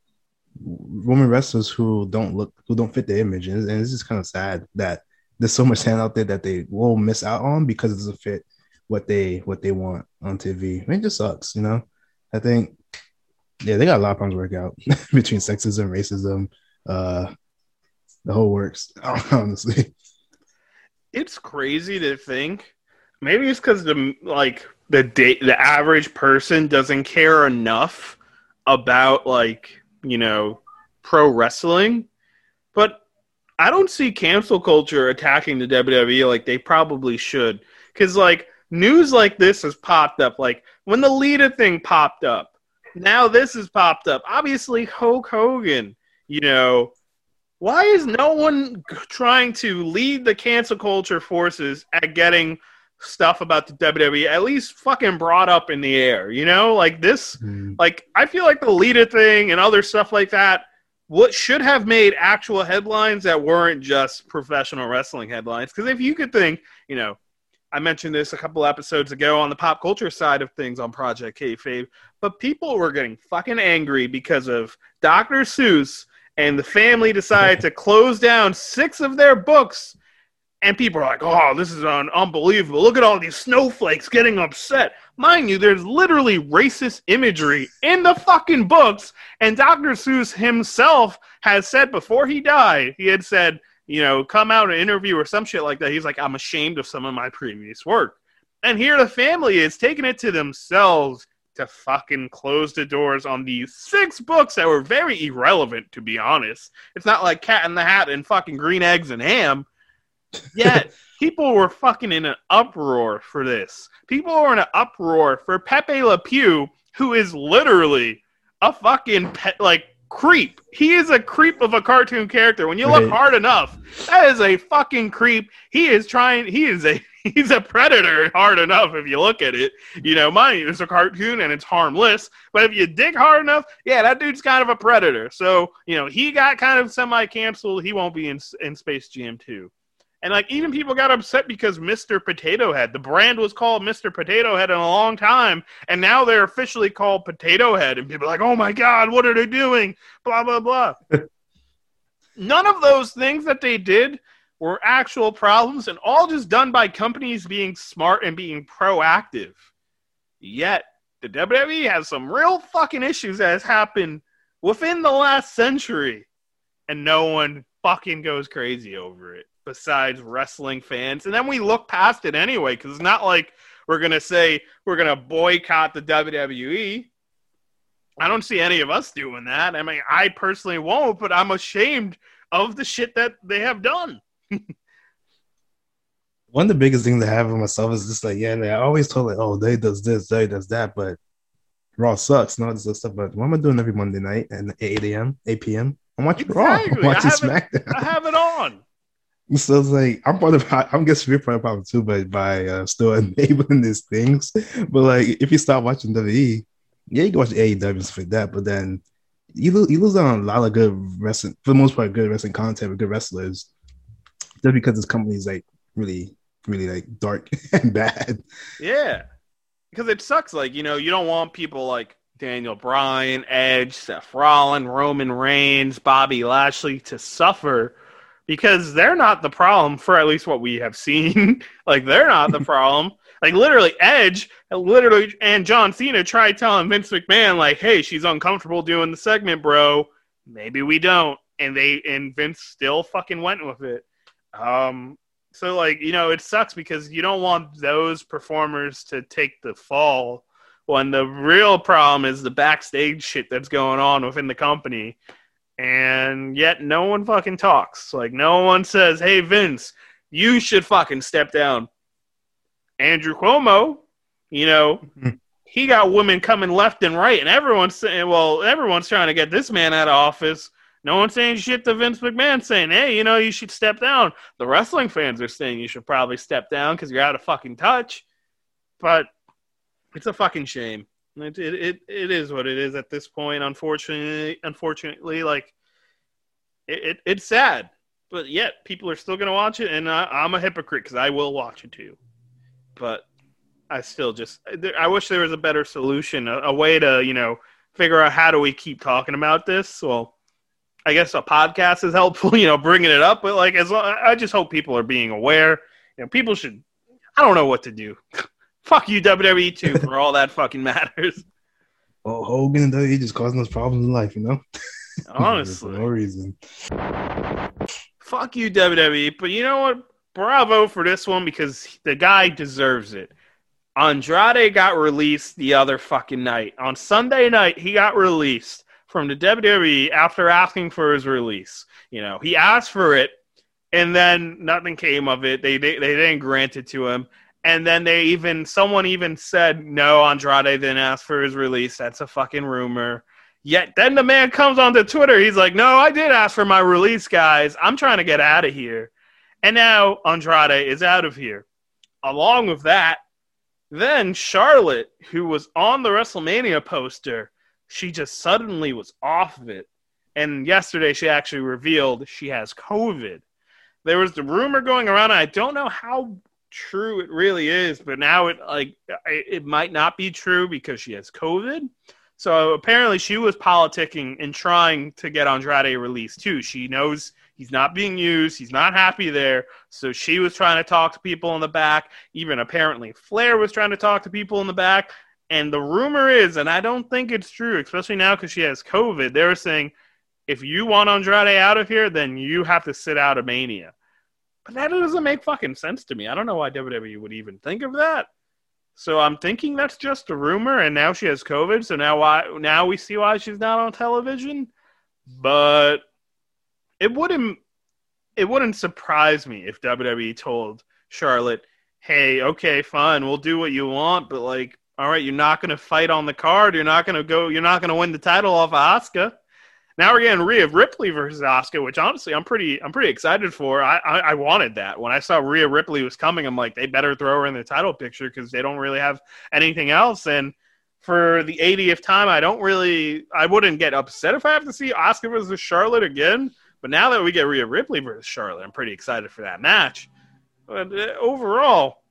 women wrestlers who don't look who don't fit the image, and, and it's just kind of sad that there's so much talent out there that they will miss out on because it doesn't fit what they what they want on TV. I mean, it just sucks, you know. I think yeah, they got a lot of problems to work out between sexism, racism, uh, the whole works. Honestly, it's crazy to think. Maybe it's because the like the day the average person doesn't care enough about like you know pro wrestling, but I don't see cancel culture attacking the WWE like they probably should. Because like news like this has popped up. Like when the Lita thing popped up, now this has popped up. Obviously, Hulk Hogan. You know, why is no one trying to lead the cancel culture forces at getting stuff about the WWE at least fucking brought up in the air? You know, like this. Mm. Like I feel like the Lita thing and other stuff like that. What should have made actual headlines that weren't just professional wrestling headlines? Because if you could think, you know, I mentioned this a couple episodes ago on the pop culture side of things on Project Kayfabe, but people were getting fucking angry because of Dr. Seuss and the family decided to close down six of their books. And people are like, oh, this is un- unbelievable. Look at all these snowflakes getting upset. Mind you, there's literally racist imagery in the fucking books. And Dr. Seuss himself has said before he died, he had said, you know, come out and interview or some shit like that. He's like, I'm ashamed of some of my previous work. And here the family is taking it to themselves to fucking close the doors on these six books that were very irrelevant, to be honest. It's not like Cat in the Hat and fucking Green Eggs and Ham. Yet people were fucking in an uproar for this. People were in an uproar for Pepe Le Pew, who is literally a fucking pet, like creep. He is a creep of a cartoon character. When you look right. hard enough, that is a fucking creep. He is trying. He is a he's a predator hard enough if you look at it. You know, mind you, it's a cartoon and it's harmless. But if you dig hard enough, yeah, that dude's kind of a predator. So you know, he got kind of semi canceled. He won't be in in Space Jam 2. And like even people got upset because Mr. Potato Head, the brand was called Mr. Potato Head in a long time, and now they're officially called Potato Head, and people are like, oh my god, what are they doing? Blah blah blah. None of those things that they did were actual problems, and all just done by companies being smart and being proactive. Yet the WWE has some real fucking issues that has happened within the last century, and no one fucking goes crazy over it besides wrestling fans. And then we look past it anyway because it's not like we're going to say we're going to boycott the WWE. I don't see any of us doing that. I mean, I personally won't, but I'm ashamed of the shit that they have done. One of the biggest things I have for myself is just like, yeah, I always told like, oh, they does this, they does that, but Raw sucks, and all this stuff. But what am I doing every Monday night at 8 a.m., 8 p.m.? I'm watching exactly. Raw. I'm watching I SmackDown. I have it on. So it's like I'm part of I'm guessing we're part of problem too, but by uh, still enabling these things. But like if you stop watching WWE, yeah, you can watch AEW like that, but then you lose you lose on a lot of good wrestling for the most part, good wrestling content with good wrestlers. Just because this company is like really, really like dark and bad. Yeah. Because it sucks. Like, you know, you don't want people like Daniel Bryan, Edge, Seth Rollins, Roman Reigns, Bobby Lashley to suffer because they're not the problem for at least what we have seen. like they're not the problem. like literally, Edge, literally, and John Cena tried telling Vince McMahon like, "Hey, she's uncomfortable doing the segment, bro. Maybe we don't." And they and Vince still fucking went with it. Um, so like you know, it sucks because you don't want those performers to take the fall when the real problem is the backstage shit that's going on within the company and yet no one fucking talks. Like no one says, "Hey Vince, you should fucking step down." Andrew Cuomo, you know, mm-hmm. he got women coming left and right, and everyone's saying, "Well, everyone's trying to get this man out of office." No one's saying shit to Vince McMahon, saying, "Hey, you know, you should step down." The wrestling fans are saying you should probably step down because you're out of fucking touch. But it's a fucking shame. It, it, it, it is what it is at this point. Unfortunately, unfortunately, like it, it it's sad. but yet people are still to watch it, and I, I'm a hypocrite because I will watch it too. But I still just I wish there was a better solution, a, a way to you know figure out how do we keep talking about this. Well, I guess a podcast is helpful, you know, bringing it up. But like, as long, I just hope people are being aware. You know, people should. I don't know what to do. Fuck you, WWE too, for all that fucking matters. Well, Hogan and WWE just causing us problems in life, you know. Honestly, for no reason. Fuck you, WWE. But you know what? Bravo for this one because the guy deserves it. Andrade got released the other fucking night. On Sunday night, he got released from the WWE after asking for his release. You know, he asked for it, and then nothing came of it. They they, they didn't grant it to him. And then they even someone even said no, Andrade didn't ask for his release. That's a fucking rumor. Yet then the man comes onto Twitter. He's like, "No, I did ask for my release, guys. I'm trying to get out of here." And now Andrade is out of here. Along with that, then Charlotte, who was on the WrestleMania poster, she just suddenly was off of it. And yesterday she actually revealed she has COVID. There was the rumor going around, I don't know how true it really is, but now it like it might not be true because she has COVID. So apparently she was politicking and trying to get Andrade released too. She knows he's not being used, he's not happy there. So she was trying to talk to people in the back. Even apparently Flair was trying to talk to people in the back. And the rumor is, and I don't think it's true, especially now because she has COVID, they were saying if you want Andrade out of here, then you have to sit out of Mania. But that doesn't make fucking sense to me. I don't know why WWE would even think of that. So I'm thinking that's just a rumor, and now she has COVID. So now why? Now we see why she's not on television. But it wouldn't. It wouldn't surprise me if WWE told Charlotte, "Hey, okay, fine, we'll do what you want, but like, all right, you're not going to fight on the card. You're not going to go. You're not going to win the title off of Asuka." Now we're getting Rhea Ripley versus Asuka, which honestly I'm pretty I'm pretty excited for. I, I, I wanted that when I saw Rhea Ripley was coming. I'm like, they better throw her in the title picture because they don't really have anything else. And for the 80th time, I don't really I wouldn't get upset if I have to see Asuka versus Charlotte again. But now that we get Rhea Ripley versus Charlotte, I'm pretty excited for that match. But uh, overall,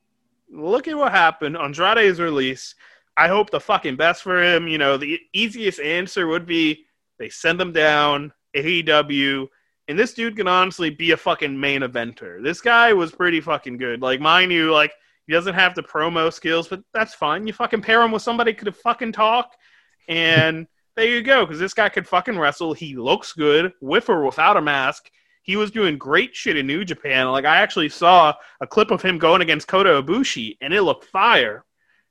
look at what happened. Andrade's release. I hope the fucking best for him. You know, the easiest answer would be they send them down, AEW, and this dude can honestly be a fucking main eventer. This guy was pretty fucking good. Like, mind you, like, he doesn't have the promo skills, but that's fine. You fucking pair him with somebody could fucking talk, and there you go, because this guy could fucking wrestle. He looks good, with or without a mask. He was doing great shit in New Japan. Like, I actually saw a clip of him going against Kota Ibushi, and it looked fire.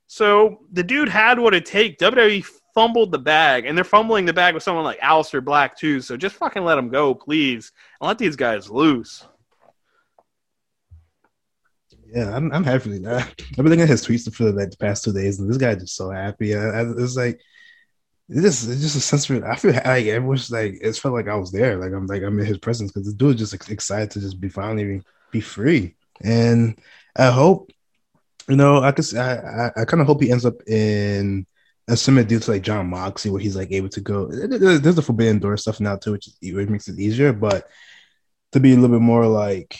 So the dude had what it take. WWE fumbled the bag, and they're fumbling the bag with someone like Aleister Black too. So just fucking let them go, please, and let these guys loose. Yeah, I'm, I'm happy that. I've been looking at his tweets for like the past two days, and this guy just so happy. It's like it's just it's just a sense of I feel like I wish like it felt like I was there, like I'm like I'm in his presence because this dude just excited to just be finally be free, and I hope you know I could I I, I kind of hope he ends up in a similar deal to like Jon Moxley, where he's like able to go. There's the Forbidden Door stuff now too, which, is, which makes it easier. But to be a little bit more like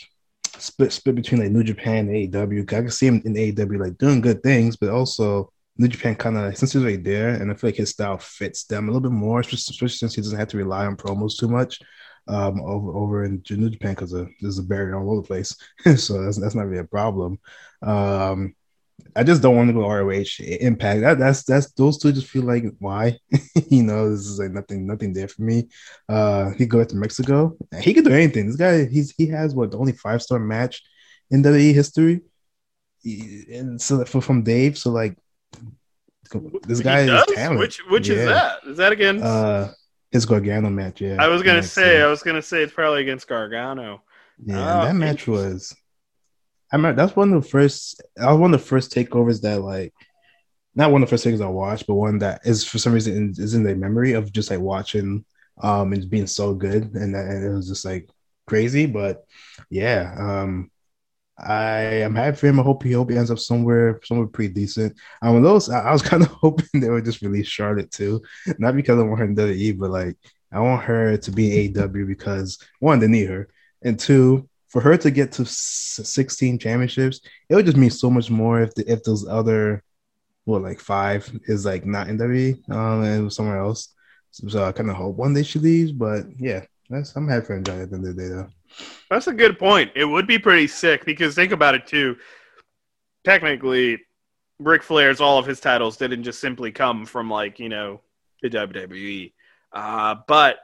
split split between like New Japan and AEW, I can see him in AEW like doing good things, but also New Japan kind of since he's right there, and I feel like his style fits them a little bit more, especially since he doesn't have to rely on promos too much. Um, over over in New Japan because there's a barrier all over the place, so that's that's not really a problem. Um, I just don't want to go ROH Impact. That, that's that's those two just feel like why, you know, this is like nothing nothing there for me. Uh, he go to Mexico. He could do anything. This guy, he's he has what the only five star match in WWE history, and so for, from Dave. So like, this guy is talented. Which which yeah. is that? Is that against uh his Gargano match? Yeah, I was gonna say. I was gonna say it's probably against Gargano. Yeah, oh, that match was I remember that's one of the first. That was one of the first takeovers that like, not one of the first things I watched, but one that is for some reason is in the memory of just like watching, um, and being so good, and, and it was just like crazy. But yeah, um, I am happy for him. I hope he hope he ends up somewhere somewhere pretty decent. Um, those I, I was kind of hoping they would just release Charlotte too, not because I want her in WWE, but like I want her to be AW because one, they need her, and two, for her to get to 16 championships, it would just mean so much more if the, if those other, what like five is like not in WWE um, and somewhere else. So, so I kind of hope one day she leaves, but yeah, that's I'm happy for at the end of the day though. That's a good point. It would be pretty sick because think about it too. Technically, Ric Flair's all of his titles didn't just simply come from like you know the WWE, uh, but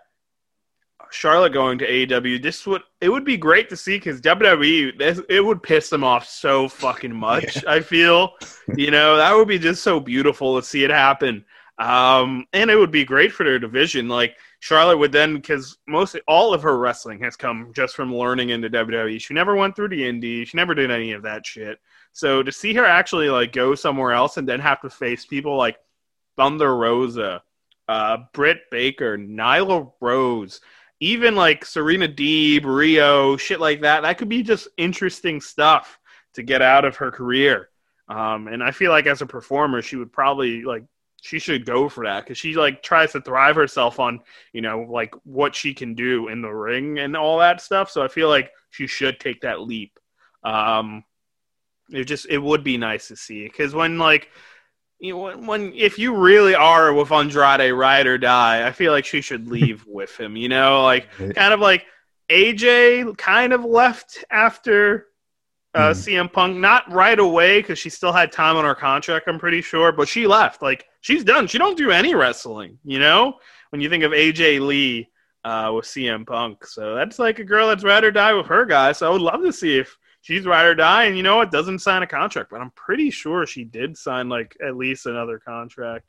Charlotte going to AEW, this would it would be great to see because WWE this, it would piss them off so fucking much. Yeah. I feel, you know, that would be just so beautiful to see it happen. Um, and it would be great for their division. Like Charlotte would then, because most all of her wrestling has come just from learning into WWE. She never went through the indie. She never did any of that shit. So to see her actually like go somewhere else and then have to face people like Thunder Rosa, uh, Britt Baker, Nyla Rose, even like Serena Deeb, Rio, shit like that, that could be just interesting stuff to get out of her career. Um, and I feel like as a performer, she would probably like she should go for that because she like tries to thrive herself on you know like what she can do in the ring and all that stuff. So I feel like she should take that leap. Um, it just it would be nice to see because when like you know when, when if you really are with Andrade ride or die, I feel like she should leave with him. You know, like kind of like AJ kind of left after uh, mm. CM Punk, not right away because she still had time on her contract. I'm pretty sure, but she left. Like she's done. She don't do any wrestling. You know, when you think of AJ Lee uh, with CM Punk, so that's like a girl that's ride or die with her guy. So I would love to see if she's ride or die, and you know what, doesn't sign a contract. But I'm pretty sure she did sign like at least another contract.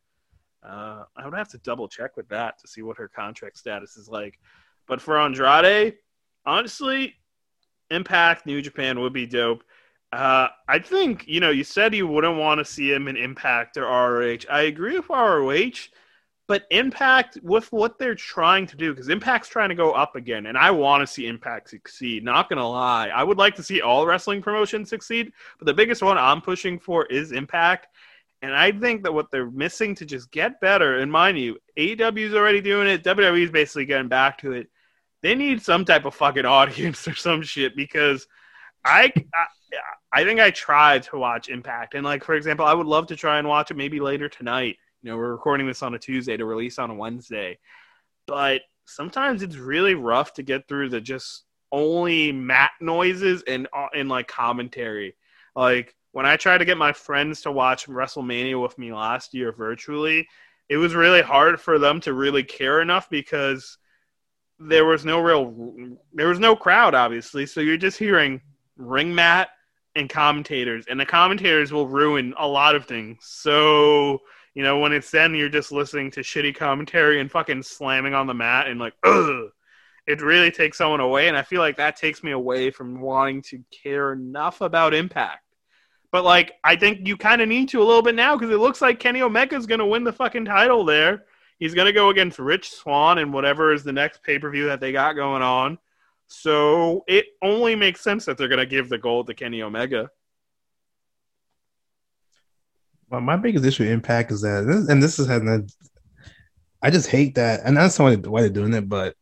Uh, I would have to double check with that to see what her contract status is like. But for Andrade, honestly, Impact New Japan would be dope. Uh, I think you know you said you wouldn't want to see him in Impact or ROH. I agree with ROH, but Impact with what they're trying to do because Impact's trying to go up again, and I want to see Impact succeed. Not gonna lie, I would like to see all wrestling promotions succeed, but the biggest one I'm pushing for is Impact. And I think that what they're missing to just get better, and mind you, AEW is already doing it. WWE is basically getting back to it they need some type of fucking audience or some shit because I, I, I think I tried to watch Impact and like for example, I would love to try and watch it maybe later tonight. You know, we're recording this on a Tuesday to release on a Wednesday, but sometimes it's really rough to get through the just only mat noises and uh, and like commentary. Like when I tried to get my friends to watch WrestleMania with me last year virtually, it was really hard for them to really care enough because there was no real there was no crowd obviously. So you're just hearing ring mat and commentators and the commentators will ruin a lot of things. So you know when it's then you're just listening to shitty commentary and fucking slamming on the mat and like ugh it really takes someone away and i feel like that takes me away from wanting to care enough about impact but like i think you kind of need to a little bit now because it looks like kenny omega's gonna win the fucking title there He's going to go against Rich Swann and whatever is the next pay per view that they got going on. So it only makes sense that they're going to give the gold to Kenny Omega. Well, my biggest issue with Impact is that, and this is having, I just hate that, and that's why they're doing it. But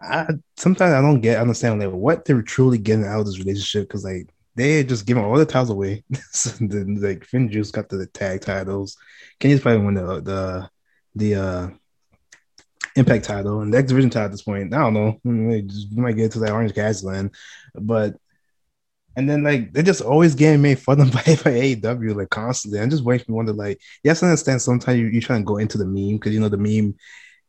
I sometimes I don't get understand like what they're truly getting out of this relationship because like they just giving all the titles away. like FinJuice got the tag titles. Kenny's probably win the the the uh Impact title and the X Division title at this point. I don't know. We, just, we might get to that Orange Cassidy but and then like they're just always getting made fun of by, by AEW like constantly. I'm just waiting me wonder like yes, I understand sometimes you, you're trying to go into the meme because you know the meme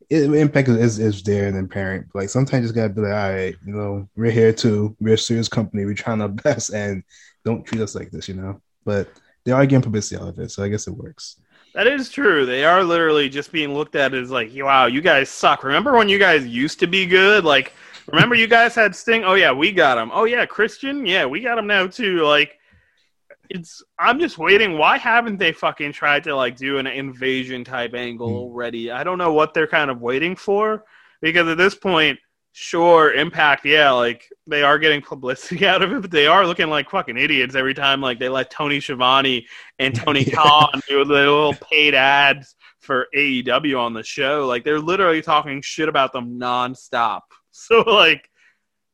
it, impact is, is there and apparent. Like sometimes you just gotta be like, all right, you know, we're here too. We're a serious company. We're trying our best and don't treat us like this, you know. But they are getting publicity out of it, so I guess it works. That is true. They are literally just being looked at as like, wow, you guys suck. Remember when you guys used to be good? Like, remember you guys had Sting? Oh yeah, we got him. Oh yeah, Christian? Yeah, we got him now too. Like, it's. I'm just waiting. Why haven't they fucking tried to like do an invasion type angle hmm. already? I don't know what they're kind of waiting for because at this point, sure, Impact, yeah, like they are getting publicity out of it, but they are looking like fucking idiots every time. Like they let Tony Schiavone and Tony yeah. Khan do the little paid ads for AEW on the show. Like they're literally talking shit about them nonstop. So like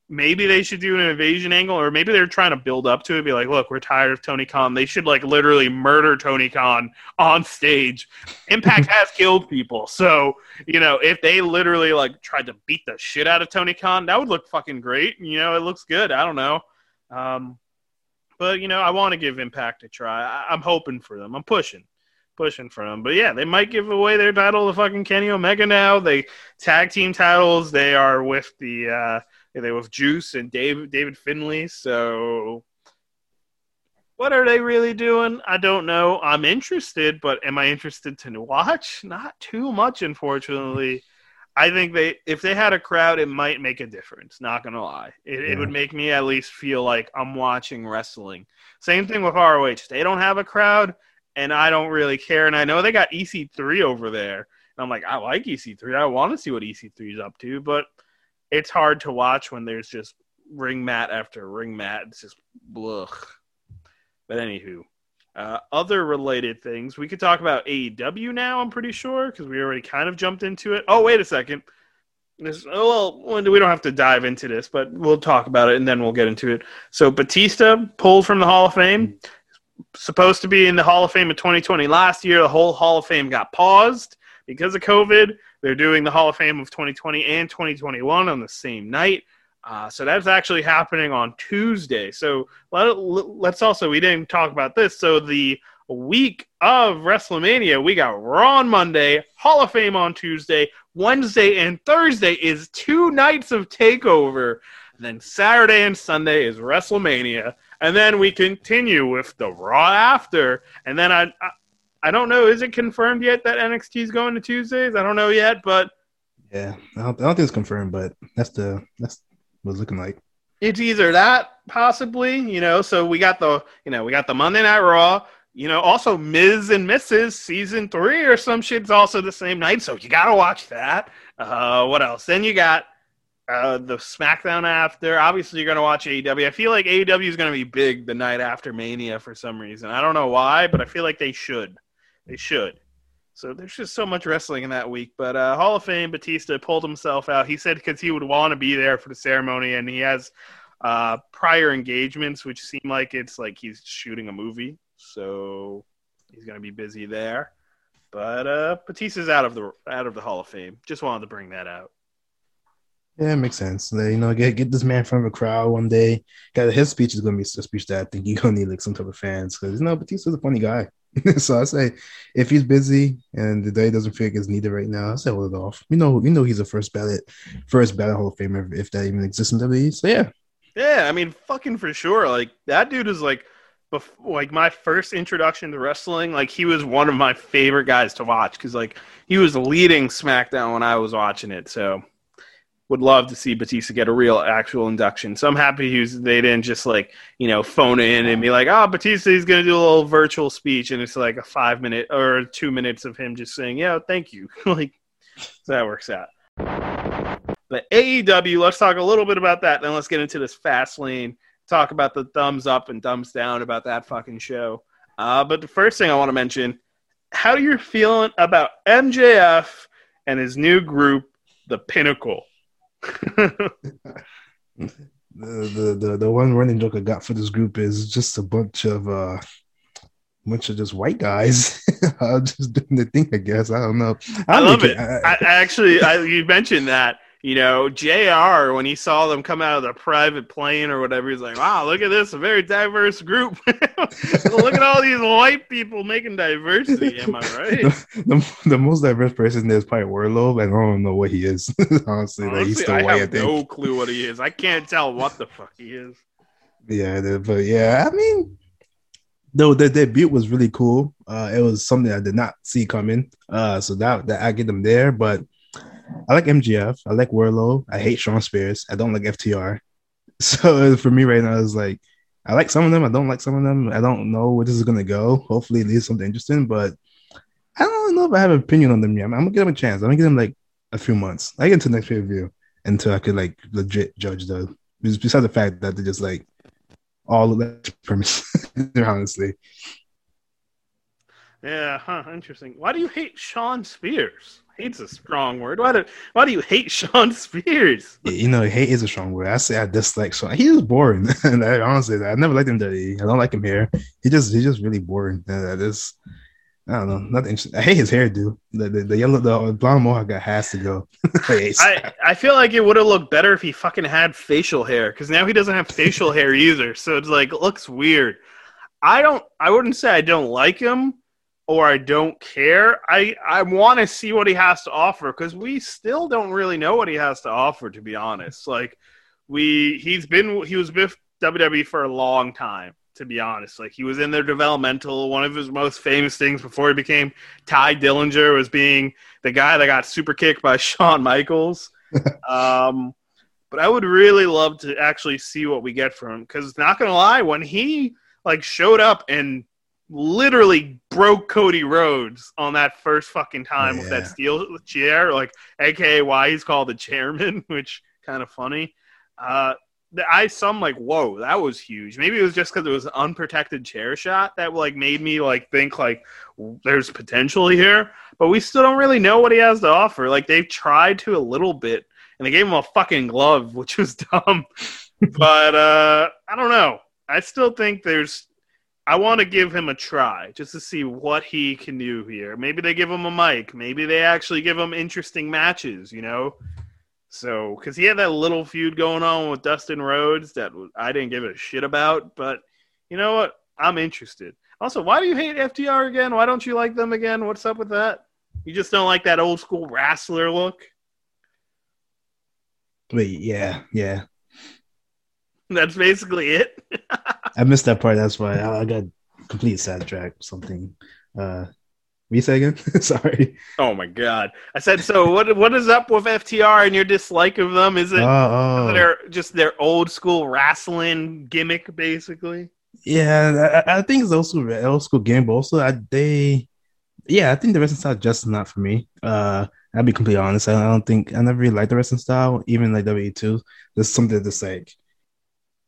maybe they should do an invasion angle, or maybe they're trying to build up to it. Be like, look, we're tired of Tony Khan. They should like literally murder Tony Khan on stage. Impact has killed people, so you know if they literally like tried to beat the shit out of Tony Khan, that would look fucking great. You know, it looks good. I don't know. Um, but you know, I want to give Impact a try. I- I'm hoping for them. I'm pushing, pushing for them. But yeah, they might give away their title to fucking Kenny Omega now. They tag team titles. They are with the uh, they with Juice and David David Finlay. So what are they really doing? I don't know. I'm interested, but am I interested to watch? Not too much, unfortunately. I think they if they had a crowd, it might make a difference. Not gonna lie, it, it would make me at least feel like I'm watching wrestling. Same thing with ROH. They don't have a crowd, and I don't really care. And I know they got EC3 over there, and I'm like, I like EC3. I want to see what EC3 is up to, but it's hard to watch when there's just ring mat after ring mat. It's just blech. But anywho, uh, other related things we could talk about AEW now. I'm pretty sure because we already kind of jumped into it. Oh, wait a second. This, oh, well, we don't have to dive into this, but we'll talk about it and then we'll get into it. So Batista pulled from the Hall of Fame. Supposed to be in the Hall of Fame in 2020. Last year, the whole Hall of Fame got paused because of COVID. They're doing the Hall of Fame of 2020 and 2021 on the same night. Uh, so that's actually happening on Tuesday. So let, let's also, we didn't talk about this. So the week of WrestleMania, we got Raw on Monday, Hall of Fame on Tuesday, Wednesday and Thursday is two nights of TakeOver. Then Saturday and Sunday is WrestleMania. And then we continue with the Raw after. And then I, I, I don't know, is it confirmed yet that NXT is going to Tuesdays? I don't know yet, but Yeah, I don't, I don't think it's confirmed, but that's the that's what it's looking like. it's either that possibly you know so we got the you know we got the monday night raw you know also Miz and Mrs season three or some shit's also the same night so you gotta watch that uh what else then you got uh the smackdown after obviously you're gonna watch aew i feel like aew is gonna be big the night after mania for some reason i don't know why but i feel like they should they should so there's just so much wrestling in that week. But uh, Hall of Fame, Batista pulled himself out. He said because he would want to be there for the ceremony, and he has uh, prior engagements, which seem like it's like he's shooting a movie. So he's going to be busy there. But uh, Batista's out of the out of the Hall of Fame. Just wanted to bring that out. Yeah, it makes sense. Like, you know, get get this man in front of a crowd one day. Got his speech is gonna be a speech that I think you're gonna need like some type of fans because you know Batista's a funny guy. so I say if he's busy and the day doesn't feel like it's needed right now, I say hold it off. You know, you know he's a first ballot, first ballot Hall of Famer if that even exists in WWE. So yeah, Yeah, I mean, fucking for sure. Like that dude is like, bef- like my first introduction to wrestling. Like he was one of my favorite guys to watch because like he was leading SmackDown when I was watching it. So would love to see Batista get a real actual induction. So I'm happy he was, they didn't just like you know phone in and be like, oh, Batista is gonna do a little virtual speech and it's like a five minute or two minutes of him just saying, yeah, thank you. like so that works out. But AEW, let's talk a little bit about that. Then let's get into this Fastlane. Talk about the thumbs up and thumbs down about that fucking show. Uh, but the first thing I want to mention, how are you feeling about MJF and his new group, The Pinnacle? The, the the one running joke I got for this group is just a bunch of uh bunch of just white guys just doing the thing. I guess I don't know. I don't love it. I, I actually, I, you mentioned that. You know, Jr. When he saw them come out of the private plane or whatever, he's like, "Wow, look at this, a very diverse group. look at all these white people making diversity." Am I right? the, the, the most diverse person there is probably Wardlow, and I don't know what he is. Honestly, like he's still I white. I have think. no clue what he is. I can't tell what the fuck he is. Yeah, but yeah, I mean, though the debut was really cool. Uh, it was something I did not see coming. Uh, so that that I get them there, but I like MJF. I like Wardlow. I hate Shawn Spears. I don't like FTR. So for me right now, it's like I like some of them. I don't like some of them. I don't know where this is gonna go. Hopefully, it leads something interesting, but I don't know if I have an opinion on them yet. I'm, gonna give them a chance. I'm gonna give them like a few months. I get into next pay per view until I could like legit judge the. Besides the fact that they're just like all of that premise, honestly. Yeah, huh, interesting. Why do you hate Shawn Spears? Hate's a strong word. Why do why do you hate Shawn Spears? You know, hate is a strong word. I say I dislike Shawn. He is boring. and I honestly, I never liked him That I don't like him here. He just he's just really boring. Uh, that is, I don't know, nothing. Interesting. I hate his hairdo. The, the the yellow the blonde mohawk guy has to go. I I feel like it would have looked better if he fucking had facial hair because now he doesn't have facial hair either. So it's like it looks weird. I don't. I wouldn't say I don't like him or I don't care. I I want to see what he has to offer because we still don't really know what he has to offer. To be honest, like we he's been he was with WWE for a long time. To be honest, like he was in their developmental. One of his most famous things before he became Tye Dillinger was being the guy that got super kicked by Shawn Michaels. um, but I would really love to actually see what we get from him because not gonna lie, when he like showed up and literally broke Cody Rhodes on that first fucking time yeah. with that steel chair, like aka why he's called the chairman, which kind of funny. Uh, I saw him like, whoa, that was huge. Maybe it was just because it was an unprotected chair shot that like made me like think like there's potential here, but we still don't really know what he has to offer. Like they've tried to a little bit, and they gave him a fucking glove, which was dumb. but uh, I don't know. I still think there's I want to give him a try just to see what he can do here. Maybe they give him a mic. Maybe they actually give him interesting matches, you know? So, because he had that little feud going on with Dustin Rhodes that I didn't give a shit about, but you know what? I'm interested. Also, why do you hate FTR again? Why don't you like them again? What's up with that? You just don't like that old school wrestler look? Wait, yeah, yeah. That's basically it. I missed that part. That's why I, I got complete sidetracked. Something. Uh, me say again? Sorry. Oh my god! I said so. What what is up with FTR and your dislike of them? Is it oh, oh. they're just their old school wrestling gimmick, basically? Yeah, I, I think it's also old school game, but also I, they, yeah, I think the wrestling style just not for me. Uh, I'll be completely honest. I don't think I never really liked the wrestling style, even like W two. There's something that's like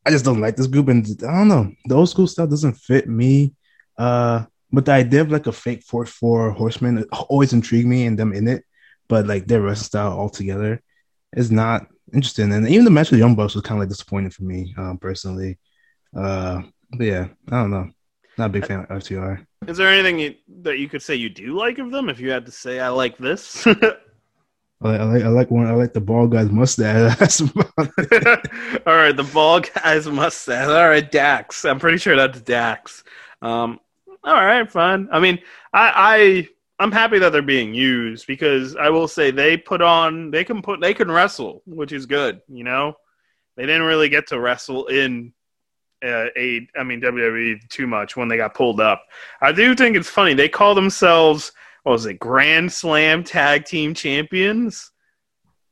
I just don't like this group, and I don't know. The old school stuff doesn't fit me. Uh, but the idea of like a fake four four horseman always intrigued me and them in it. But like their wrestling style altogether is not interesting. And even the match with Young Bucks was kind of like disappointing for me um, personally. Uh, but yeah, I don't know. Not a big fan of FTR. Is there anything you, that you could say you do like of them? If you had to say, I like this. I like, I like, I like one. I like the bald guy's mustache. All right, the bald guy's mustache. All right, Dax. I'm pretty sure that's Dax. Um, all right, fine. I mean, I, I I'm happy that they're being used because I will say they put on they can put they can wrestle, which is good. You know, they didn't really get to wrestle in uh, a I mean WWE too much when they got pulled up. I do think it's funny they call themselves what was it, Grand Slam Tag Team Champions.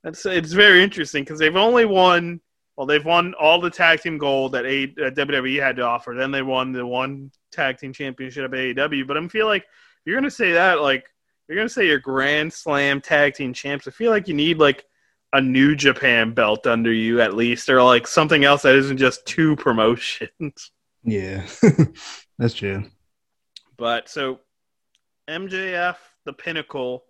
That's it's very interesting because they've only won. Well, they've won all the tag team gold that a, uh, WWE had to offer. Then they won the one tag team championship at AEW. But I feel like you're gonna say that like you're gonna say you're Grand Slam tag team champs. I feel like you need like a New Japan belt under you at least, or like something else that isn't just two promotions. Yeah, that's true. But so MJF, the Pinnacle.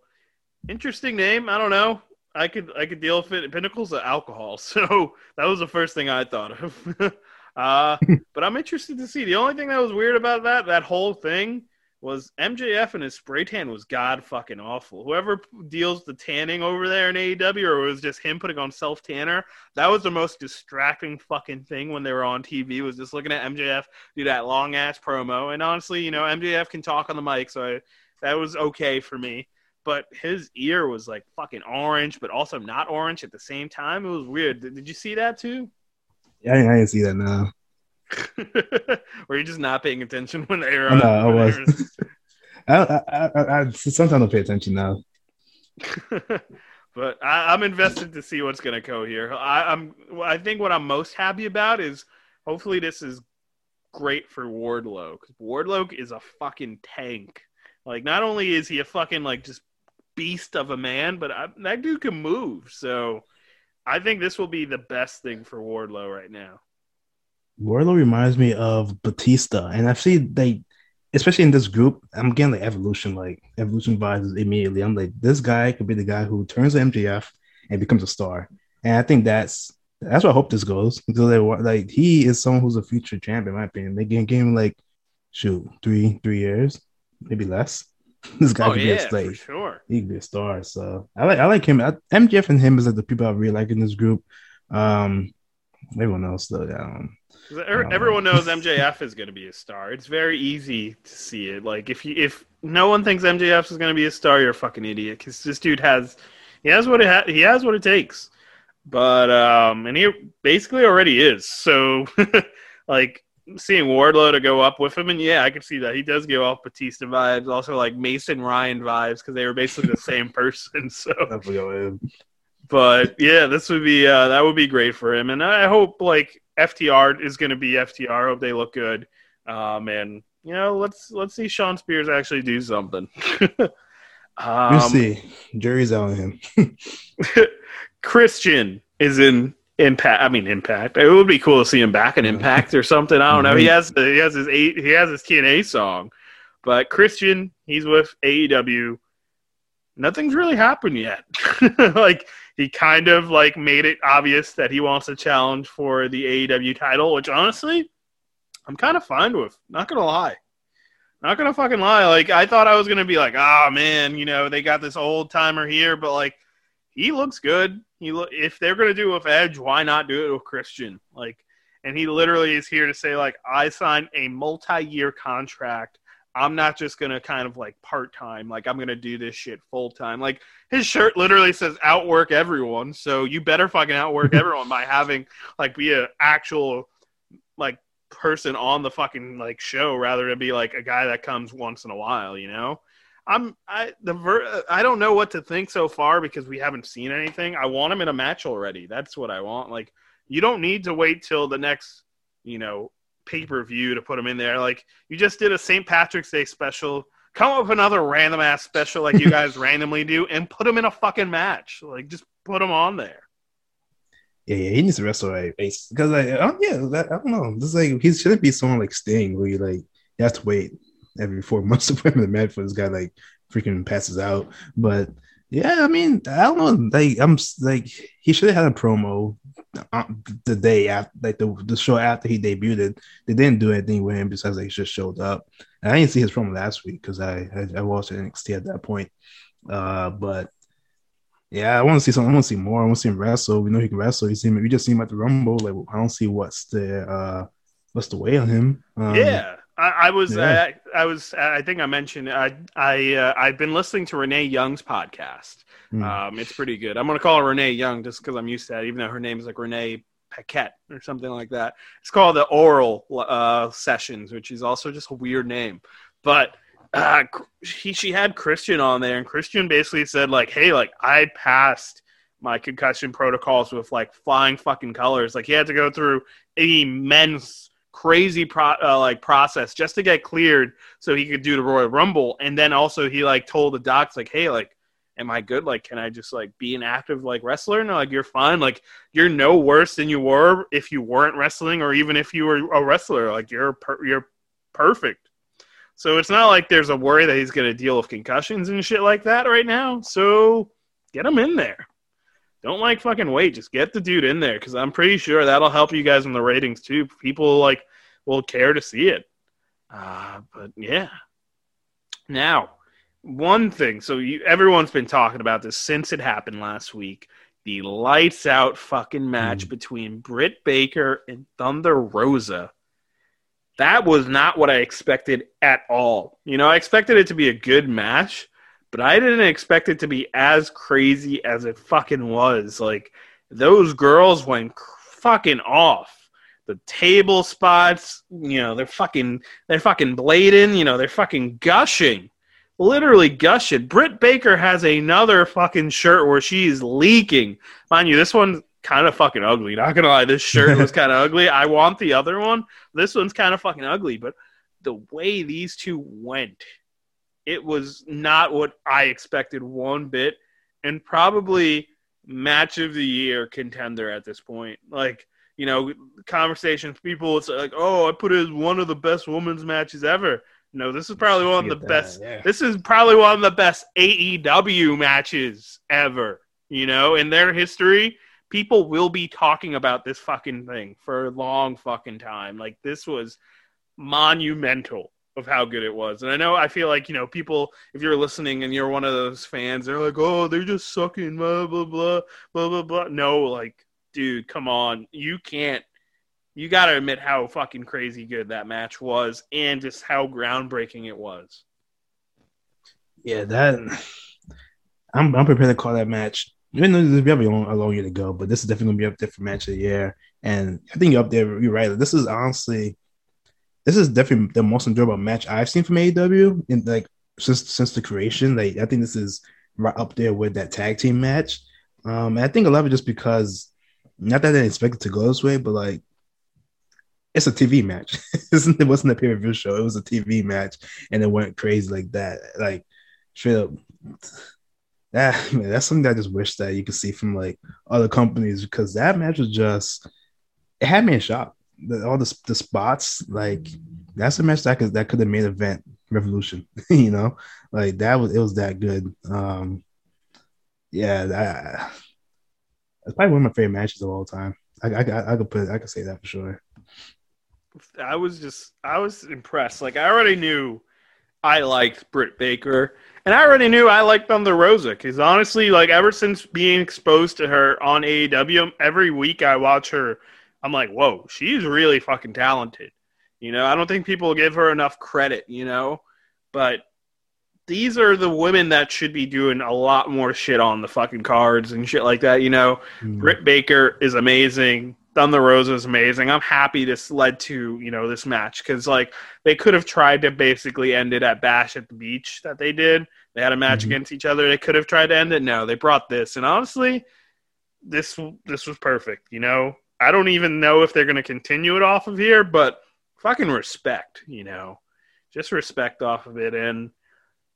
Interesting name. I don't know. I could I could deal with it. Pinnacle's of alcohol, so that was the first thing I thought of. uh, but I'm interested to see. The only thing that was weird about that that whole thing was MJF and his spray tan was god fucking awful. Whoever deals the tanning over there in AEW, or it was just him putting on self tanner, that was the most distracting fucking thing when they were on TV. Was just looking at MJF do that long ass promo. And honestly, you know, MJF can talk on the mic, so I that was okay for me. But his ear was like fucking orange, but also not orange at the same time. It was weird. Did, did you see that too? Yeah, I didn't see that now. Were you just not paying attention when they were? Oh, no, I was. I, I, I, I, sometimes I pay attention now. but I, am invested to see what's going to go here. I, am I think what I'm most happy about is hopefully this is great for Wardlow because Wardlow is a fucking tank. Like, not only is he a fucking like just beast of a man, but I, that dude can move. So, I think this will be the best thing for Wardlow right now. Wardlow reminds me of Batista, and I've seen they especially in this group, I'm getting like evolution, like evolution vibes immediately. I'm like, this guy could be the guy who turns to MJF and becomes a star. And I think that's that's what I hope this goes because they, like he is someone who's a future champion, in my opinion. They gave him like shoot three three years, maybe less. this guy oh, could yeah, be a like, sure. He could be a star. So I like I like him. I, MJF and him is like the people I really like in this group. Um, everyone else though, um, Everyone knows MJF is going to be a star. It's very easy to see it. Like if you if no one thinks MJF is going to be a star, you're a fucking idiot. Because this dude has he has what it ha- he has what it takes. But um, and he basically already is. So like seeing Wardlow to go up with him, and yeah, I can see that he does give off Batista vibes, also like Mason Ryan vibes because they were basically the same person. So, but yeah, this would be uh, that would be great for him, and I hope like FTR is going to be FTR. I hope they look good, um, and you know, let's let's see Shawn Spears actually do something. um, we'll see. Jury's out on him. Christian is in Impact. I mean, Impact. It would be cool to see him back in Impact or something. I don't know. He has he has his eight, he has his TNA song, but Christian he's with AEW. Nothing's really happened yet. like he kind of like made it obvious that he wants a challenge for the AEW title, which honestly, I'm kind of fine with. Not gonna lie. Not gonna fucking lie. Like I thought I was gonna be like, oh man, you know, they got this old timer here, but like he looks good. He if they're gonna do it with Edge, why not do it with Christian? Like, and he literally is here to say like, I signed a multi-year contract. I'm not just gonna kind of like part time. Like I'm gonna do this shit full time. Like his shirt literally says outwork everyone. So you better fucking outwork everyone by having like be a actual like person on the fucking like show rather than be like a guy that comes once in a while. You know. I'm I the ver- I don't know what to think so far because we haven't seen anything. I want him in a match already. That's what I want. Like you don't need to wait till the next, you know, pay-per-view to put him in there. Like you just did a St. Patrick's Day special. Come up with another random ass special like you guys randomly do and put him in a fucking match. Like just put him on there. Yeah, yeah, he needs to wrestle right because like, oh yeah, that, I don't know. This like he shouldn't be someone like Sting where you like you have to wait every four months to put him in the match for this guy like freaking passes out. But yeah, I mean, I don't know. Like I'm like he should have had a promo uh, the day after, like the the show after he debuted. They didn't do anything with him besides like just showed up. And I didn't see his promo last week because I, I I watched NXT at that point. Uh, but yeah, I want to see something. I want to see more. I want to see him wrestle. We know he can wrestle. You see him. We just see him at the Rumble. Like I don't see what's the uh what's the way on him. Um, yeah, I, I was, yeah. I, I, was, I think I mentioned, I, I, uh, I've been listening to Renee Young's podcast. Mm. Um, it's pretty good. I'm going to call her Renee Young just because I'm used to that, even though her name is like Renee Paquette or something like that. It's called the Oral uh, Sessions, which is also just a weird name. But uh, he, she had Christian on there, and Christian basically said like, "Hey, like I passed my concussion protocols with like flying fucking colors. Like he had to go through immense crazy pro- uh, like process just to get cleared so he could do the Royal Rumble. And then also he like told the docs like, hey, like, am I good? Like, can I just like be an active like wrestler? And like, you're fine. Like, you're no worse than you were if you weren't wrestling, or even if you were a wrestler. Like, you're per- you're perfect. So it's not like there's a worry that he's going to deal with concussions and shit like that right now. So get him in there don't like fucking wait. Just get the dude in there because I'm pretty sure that'll help you guys in the ratings too. People like will care to see it. Uh, but yeah. Now, one thing. So you, everyone's been talking about this since it happened last week. The lights out fucking match mm. between Britt Baker and Thunder Rosa. That was not what I expected at all. You know, I expected it to be a good match, but I didn't expect it to be as crazy as it fucking was. Like those girls went fucking off. The table spots, you know, they're fucking they're fucking blading, you know, they're fucking gushing. Literally gushing. Britt Baker has another fucking shirt where she's leaking. Mind you, this one's kind of fucking ugly. Not gonna lie, this shirt was kind of ugly. I want the other one. This one's kind of fucking ugly, but the way these two went it was not what I expected one bit, and probably match of the year contender at this point. Like, you know, conversations, people say, like, oh, I put it as one of the best women's matches ever. No, this is probably one of the that, best. yeah. This is probably one of the best AEW matches ever. You know, in their history, people will be talking about this fucking thing for a long fucking time. Like this was monumental of how good it was. And I know I feel like, you know, people if you're listening and you're one of those fans, they're like, "Oh, they're just sucking blah blah blah blah blah blah." No, like, dude, come on. You can't you got to admit how fucking crazy good that match was and just how groundbreaking it was. Yeah, that I'm I'm prepared to call that match. Even though we have a long, a long year to go, but this is definitely gonna be there for match of the year. And I think you're up there. You're right. This is honestly, this is definitely the most enjoyable match I've seen from AEW in like since since the creation. Like I think this is right up there with that tag team match. Um, I think lot of it just because not that I didn't expect it to go this way, but like it's a TV match. it wasn't a pay per view show. It was a TV match, and it went crazy like that. Like straight up. That man, that's something I just wish that you could see from like other companies because that match was just it had me in shock. The, all the the spots, like that's a match that could that could have made event revolution. you know, like that was it was that good. Um, yeah, that that's probably one of my favorite matches of all time. I I, I could put I could say that for sure. I was just I was impressed. Like I already knew I liked Britt Baker, and I already knew I liked Thunder Rosa because honestly, like ever since being exposed to her on AEW, every week I watch her, I'm like, whoa, she's really fucking talented. You know, I don't think people give her enough credit. You know, but these are the women that should be doing a lot more shit on the fucking cards and shit like that. You know, Mm. Britt Baker is amazing. Thunder Rosa is amazing. I'm happy this led to you know this match because like they could have tried to basically end it at Bash at the Beach that they did. They had a match Mhm. against each other. They could have tried to end it. No, they brought this, and honestly, this this was perfect. You know, I don't even know if they're going to continue it off of here, but fucking respect. You know, just respect off of it, and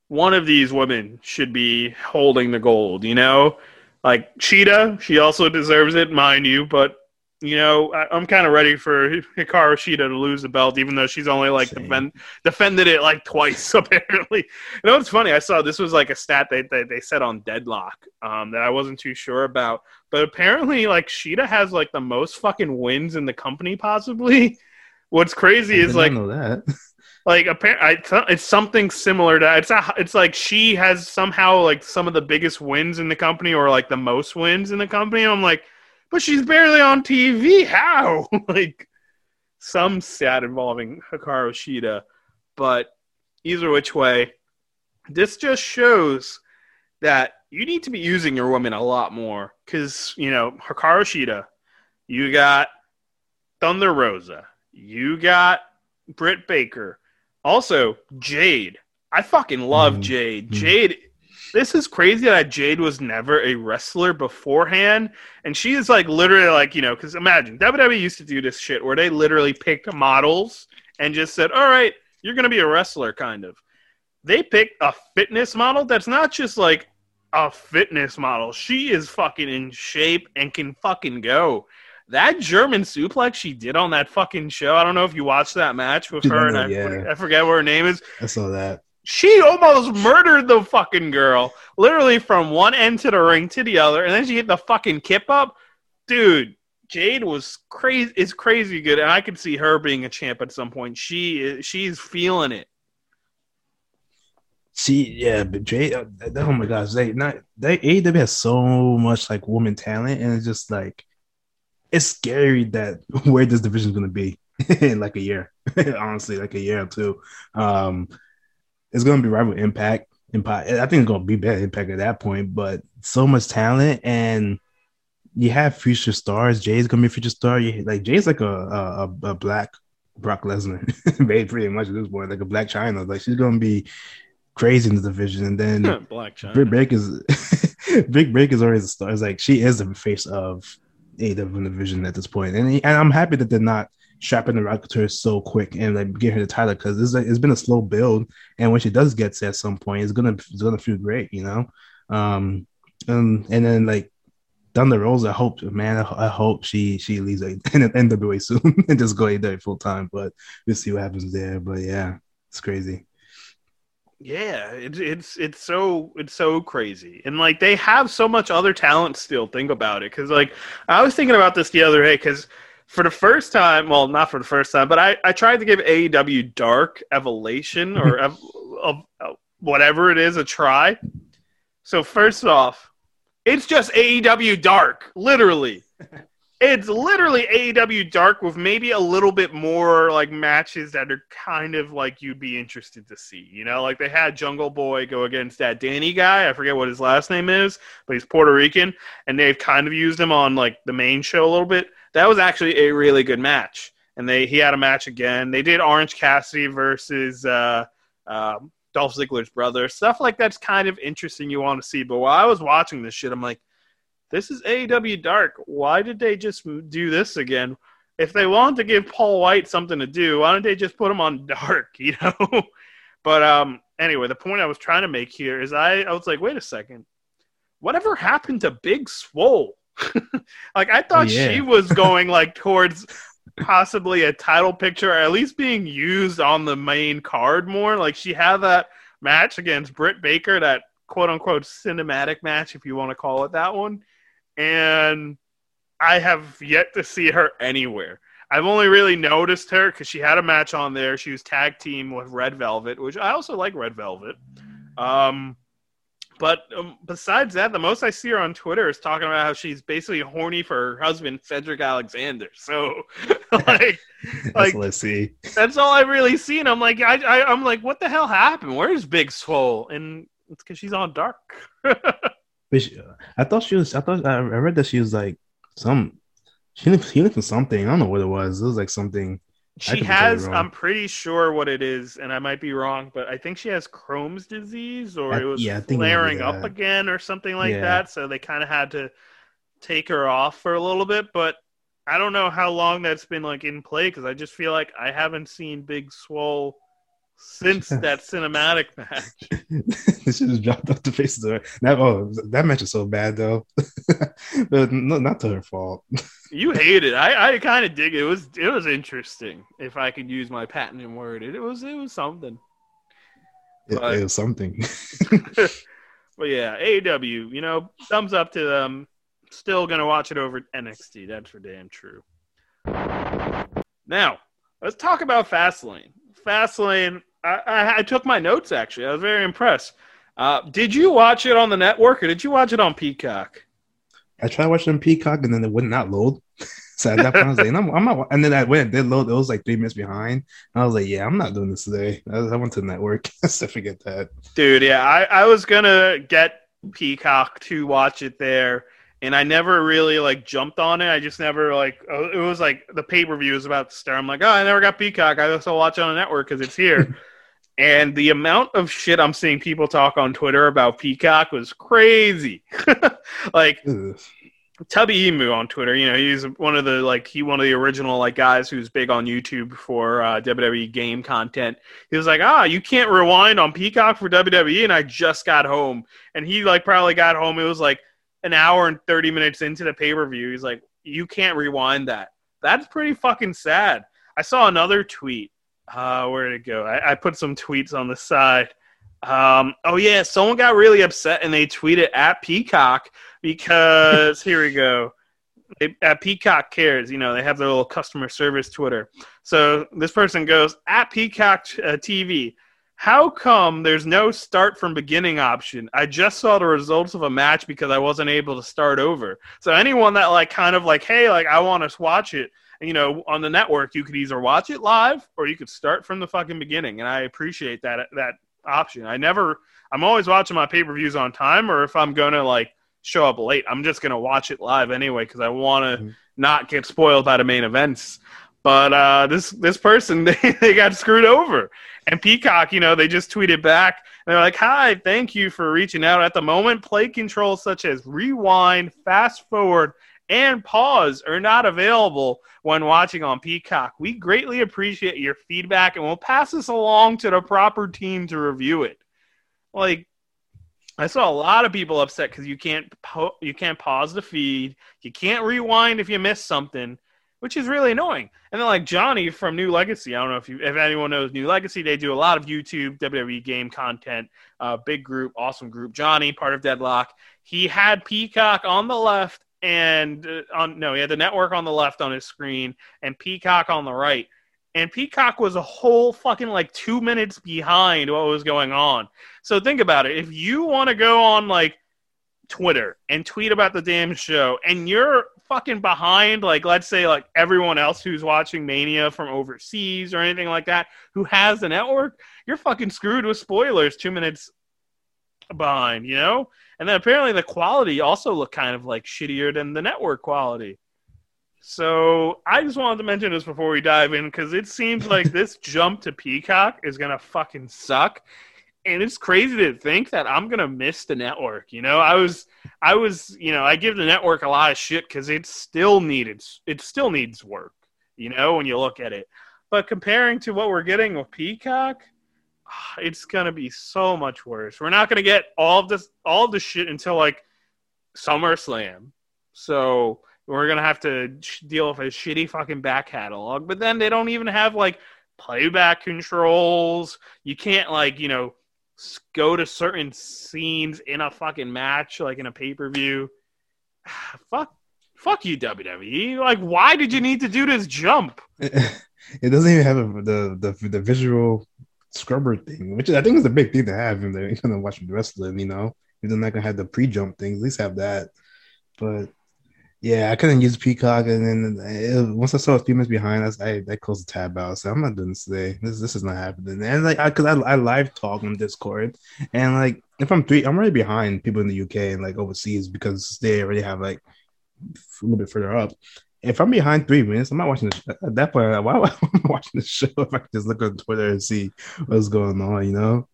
one of these women should be holding the gold. You know, like Cheetah, she also deserves it, mind you, but you know, I, I'm kind of ready for Hikaru Shida to lose the belt, even though she's only like defend, defended it like twice apparently. You know, it's funny. I saw this was like a stat they they, they said on Deadlock um, that I wasn't too sure about, but apparently like Shida has like the most fucking wins in the company possibly. What's crazy I is like that. like apparently it's something similar to it's a, it's like she has somehow like some of the biggest wins in the company or like the most wins in the company. I'm like, but she's barely on TV. How? like some stat involving Hikaru Shida, but either which way, this just shows that you need to be using your women a lot more because you know Hikaru Shida, you got Thunder Rosa, you got Britt Baker. Also, Jade. I fucking love Mhm. Jade. Mhm. Jade. This is crazy that Jade was never a wrestler beforehand, and she is like literally like you know because imagine WWE used to do this shit where they literally picked models and just said, "All right, you're gonna be a wrestler," kind of. They picked a fitness model that's not just like a fitness model. She is fucking in shape and can fucking go. That German suplex she did on that fucking show. I don't know if you watched that match with her, and I, yeah. I forget what her name is. I saw that. She almost murdered the fucking girl, literally from one end to the ring to the other, and then she hit the fucking kip up. Dude, Jade was crazy. Is crazy good, and I could see her being a champ at some point. She is, she's feeling it. See, yeah, but Jade, uh, oh my gosh, they not they AEW has so much like woman talent, and it's just like it's scary that where this division is gonna be in like a year, honestly, like a year or two. Um, it's gonna be rival Impact. Impact, I think it's gonna be better Impact at that point, but so much talent and. You have future stars. Jay's gonna be a future star. You, like Jay's like a a, a- black Brock Lesnar, made pretty much at this point, like a black China. Like she's gonna be crazy in the division. And then Black China. Britt Baker is Britt Baker is always a star. It's like she is the face of AEW division at this point. And, and I'm happy that they're not strapping the rocket to her so quick and like give her the title because it's it's been a slow build. And when she does get to at some point, it's gonna it's gonna feel great, you know. Um, and and then like Thunder Rosa, I hope, man, I, I hope she she leaves like, NWA soon and just go there full time. But we'll see what happens there. But yeah, it's crazy. Yeah, it's it's it's so it's so crazy, and like they have so much other talent still. Think about it, because like I was thinking about this the other day, because for the first time, well, not for the first time, but I I tried to give AEW Dark Elevation or ev- of, of whatever it is a try. So first off, it's just AEW Dark, literally. It's literally AEW Dark with maybe a little bit more like matches that are kind of like you'd be interested to see. You know, like they had Jungle Boy go against that Danny guy. I forget what his last name is, but he's Puerto Rican, and they've kind of used him on like the main show a little bit. That was actually a really good match, and they he had a match again. They did Orange Cassidy versus uh, uh, Dolph Ziggler's brother. Stuff like that's kind of interesting. You want to see, but while I was watching this shit, I'm like this is AEW Dark. Why did they just do this again? If they wanted to give Paul White something to do, why don't they just put him on Dark? You know. but um, anyway, the point I was trying to make here is I, I was like, wait a second, whatever happened to Big Swole? like I thought oh, yeah. she was going like towards possibly a title picture, or at least being used on the main card more. Like she had that match against Britt Baker, that quote unquote cinematic match, if you want to call it that one and I have yet to see her anywhere. I've only really noticed her because she had a match on there. She was tag team with Red Velvet, which I also like Red Velvet. Um, but um, besides that, the most I see her on Twitter is talking about how she's basically horny for her husband Cedric Alexander. So, like, like let's see. That's all I've really seen. I'm like, I, I, I'm like, what the hell happened? Where's Big Swole? And it's because she's on Dark. She, I thought she was. I thought I read that she was like some. She looked, he looked for something. I don't know what it was. It was like something. She has. I'm pretty sure what it is, and I might be wrong, but I think she has Crohn's disease, or I, it was yeah, flaring up again, or something like yeah. that. So they kind of had to take her off for a little bit. But I don't know how long that's been like in play because I just feel like I haven't seen Big Swole since that cinematic match. this just dropped off the face of her. That oh, that match is so bad though. but no, not to her fault. you hate it. I, I kind of dig it. It was it was interesting. If I could use my patented word, it, it was it was something. It, but, it was something. but yeah, AEW. You know, thumbs up to them. Still gonna watch it over NXT. That's for damn true. Now, let's talk about Fastlane. Fastlane I, I, I, took my notes actually. I was very impressed. Uh, did you watch it on the network or did you watch it on Peacock? I tried watching on Peacock and then it would not load. so at that point, I was like, I'm, I'm, not. And then I went, did load. It was like three minutes behind. And I was like, yeah, I'm not doing this today. I, I went to the network. so forget that. Dude, yeah, I, I was gonna get Peacock to watch it there and I never really like jumped on it. I just never like uh, it was like the pay per view was about to start. I'm like, oh, I never got Peacock. I also watch it on the network because it's here. and the amount of shit I'm seeing people talk on Twitter about Peacock was crazy. like Tubby Emu on Twitter, you know, he's one of the like he one of the original like guys who's big on YouTube for uh, WWE game content. He was like, ah, you can't rewind on Peacock for WWE, and I just got home, and he like probably got home. It was like an hour and 30 minutes into the pay per view. He's like, you can't rewind that. That's pretty fucking sad. I saw another tweet. Uh, where did it go? I, I put some tweets on the side. Um, oh, yeah, someone got really upset and they tweeted at Peacock because here we go. They, at Peacock Cares, you know, they have their little customer service Twitter. So this person goes at Peacock uh, TV how come there's no start from beginning option? I just saw the results of a match because I wasn't able to start over. So anyone that like kind of like, hey, like I want to watch it, you know, on the network, you could either watch it live or you could start from the fucking beginning. And I appreciate that that option. I never I'm always watching my pay-per-views on time or if I'm going to like show up late, I'm just going to watch it live anyway cuz I want to mm-hmm. not get spoiled by the main events. But uh, this this person they, they got screwed over, and Peacock, you know, they just tweeted back. They're like, "Hi, thank you for reaching out. At the moment, play controls such as rewind, fast forward, and pause are not available when watching on Peacock. We greatly appreciate your feedback, and we'll pass this along to the proper team to review it." Like, I saw a lot of people upset because you can't po- you can't pause the feed, you can't rewind if you miss something which is really annoying. And then like Johnny from New Legacy, I don't know if you if anyone knows New Legacy, they do a lot of YouTube WWE game content. Uh, big group, awesome group. Johnny, part of Deadlock, he had Peacock on the left and uh, on no, he had the network on the left on his screen and Peacock on the right. And Peacock was a whole fucking like two minutes behind what was going on. So think about it. If you want to go on like Twitter and tweet about the damn show, and you're fucking behind, like let's say like everyone else who's watching Mania from overseas or anything like that, who has the network, you're fucking screwed with spoilers two minutes behind, you know? And then apparently the quality also looked kind of like shittier than the network quality. So I just wanted to mention this before we dive in because it seems like this jump to Peacock is gonna fucking suck and it's crazy to think that I'm gonna miss the network. You know, I was, I was, you know, I give the network a lot of shit because it still needed, it still needs work. You know, when you look at it, but comparing to what we're getting with Peacock, ah, it's gonna be so much worse. We're not gonna get all of this, all of the shit until like SummerSlam. So we're gonna have to deal with a shitty fucking back catalog. But then they don't even have like playback controls. You can't like you know go to certain scenes in a fucking match, like in a pay per view. Fuck, fuck you, WWE. Like, why did you need to do this jump? It doesn't even have a, the the the visual scrubber thing, which I think is a big thing to have in there. You're gonna watch wrestling, you know. You're not gonna have the pre jump thing. At least have that. But yeah, I couldn't use Peacock, and then it, once I saw a few minutes behind, us, I I closed the tab out. So I'm not doing this today. This this is not happening. And like, I, cause I, I live talk on Discord, and like if I'm three, I'm already behind people in the UK and like overseas because they already have like a little bit further up. If I'm behind three minutes, I'm not watching this. At that point, why am I watching the show if I can just look on Twitter and see what's going on? You know.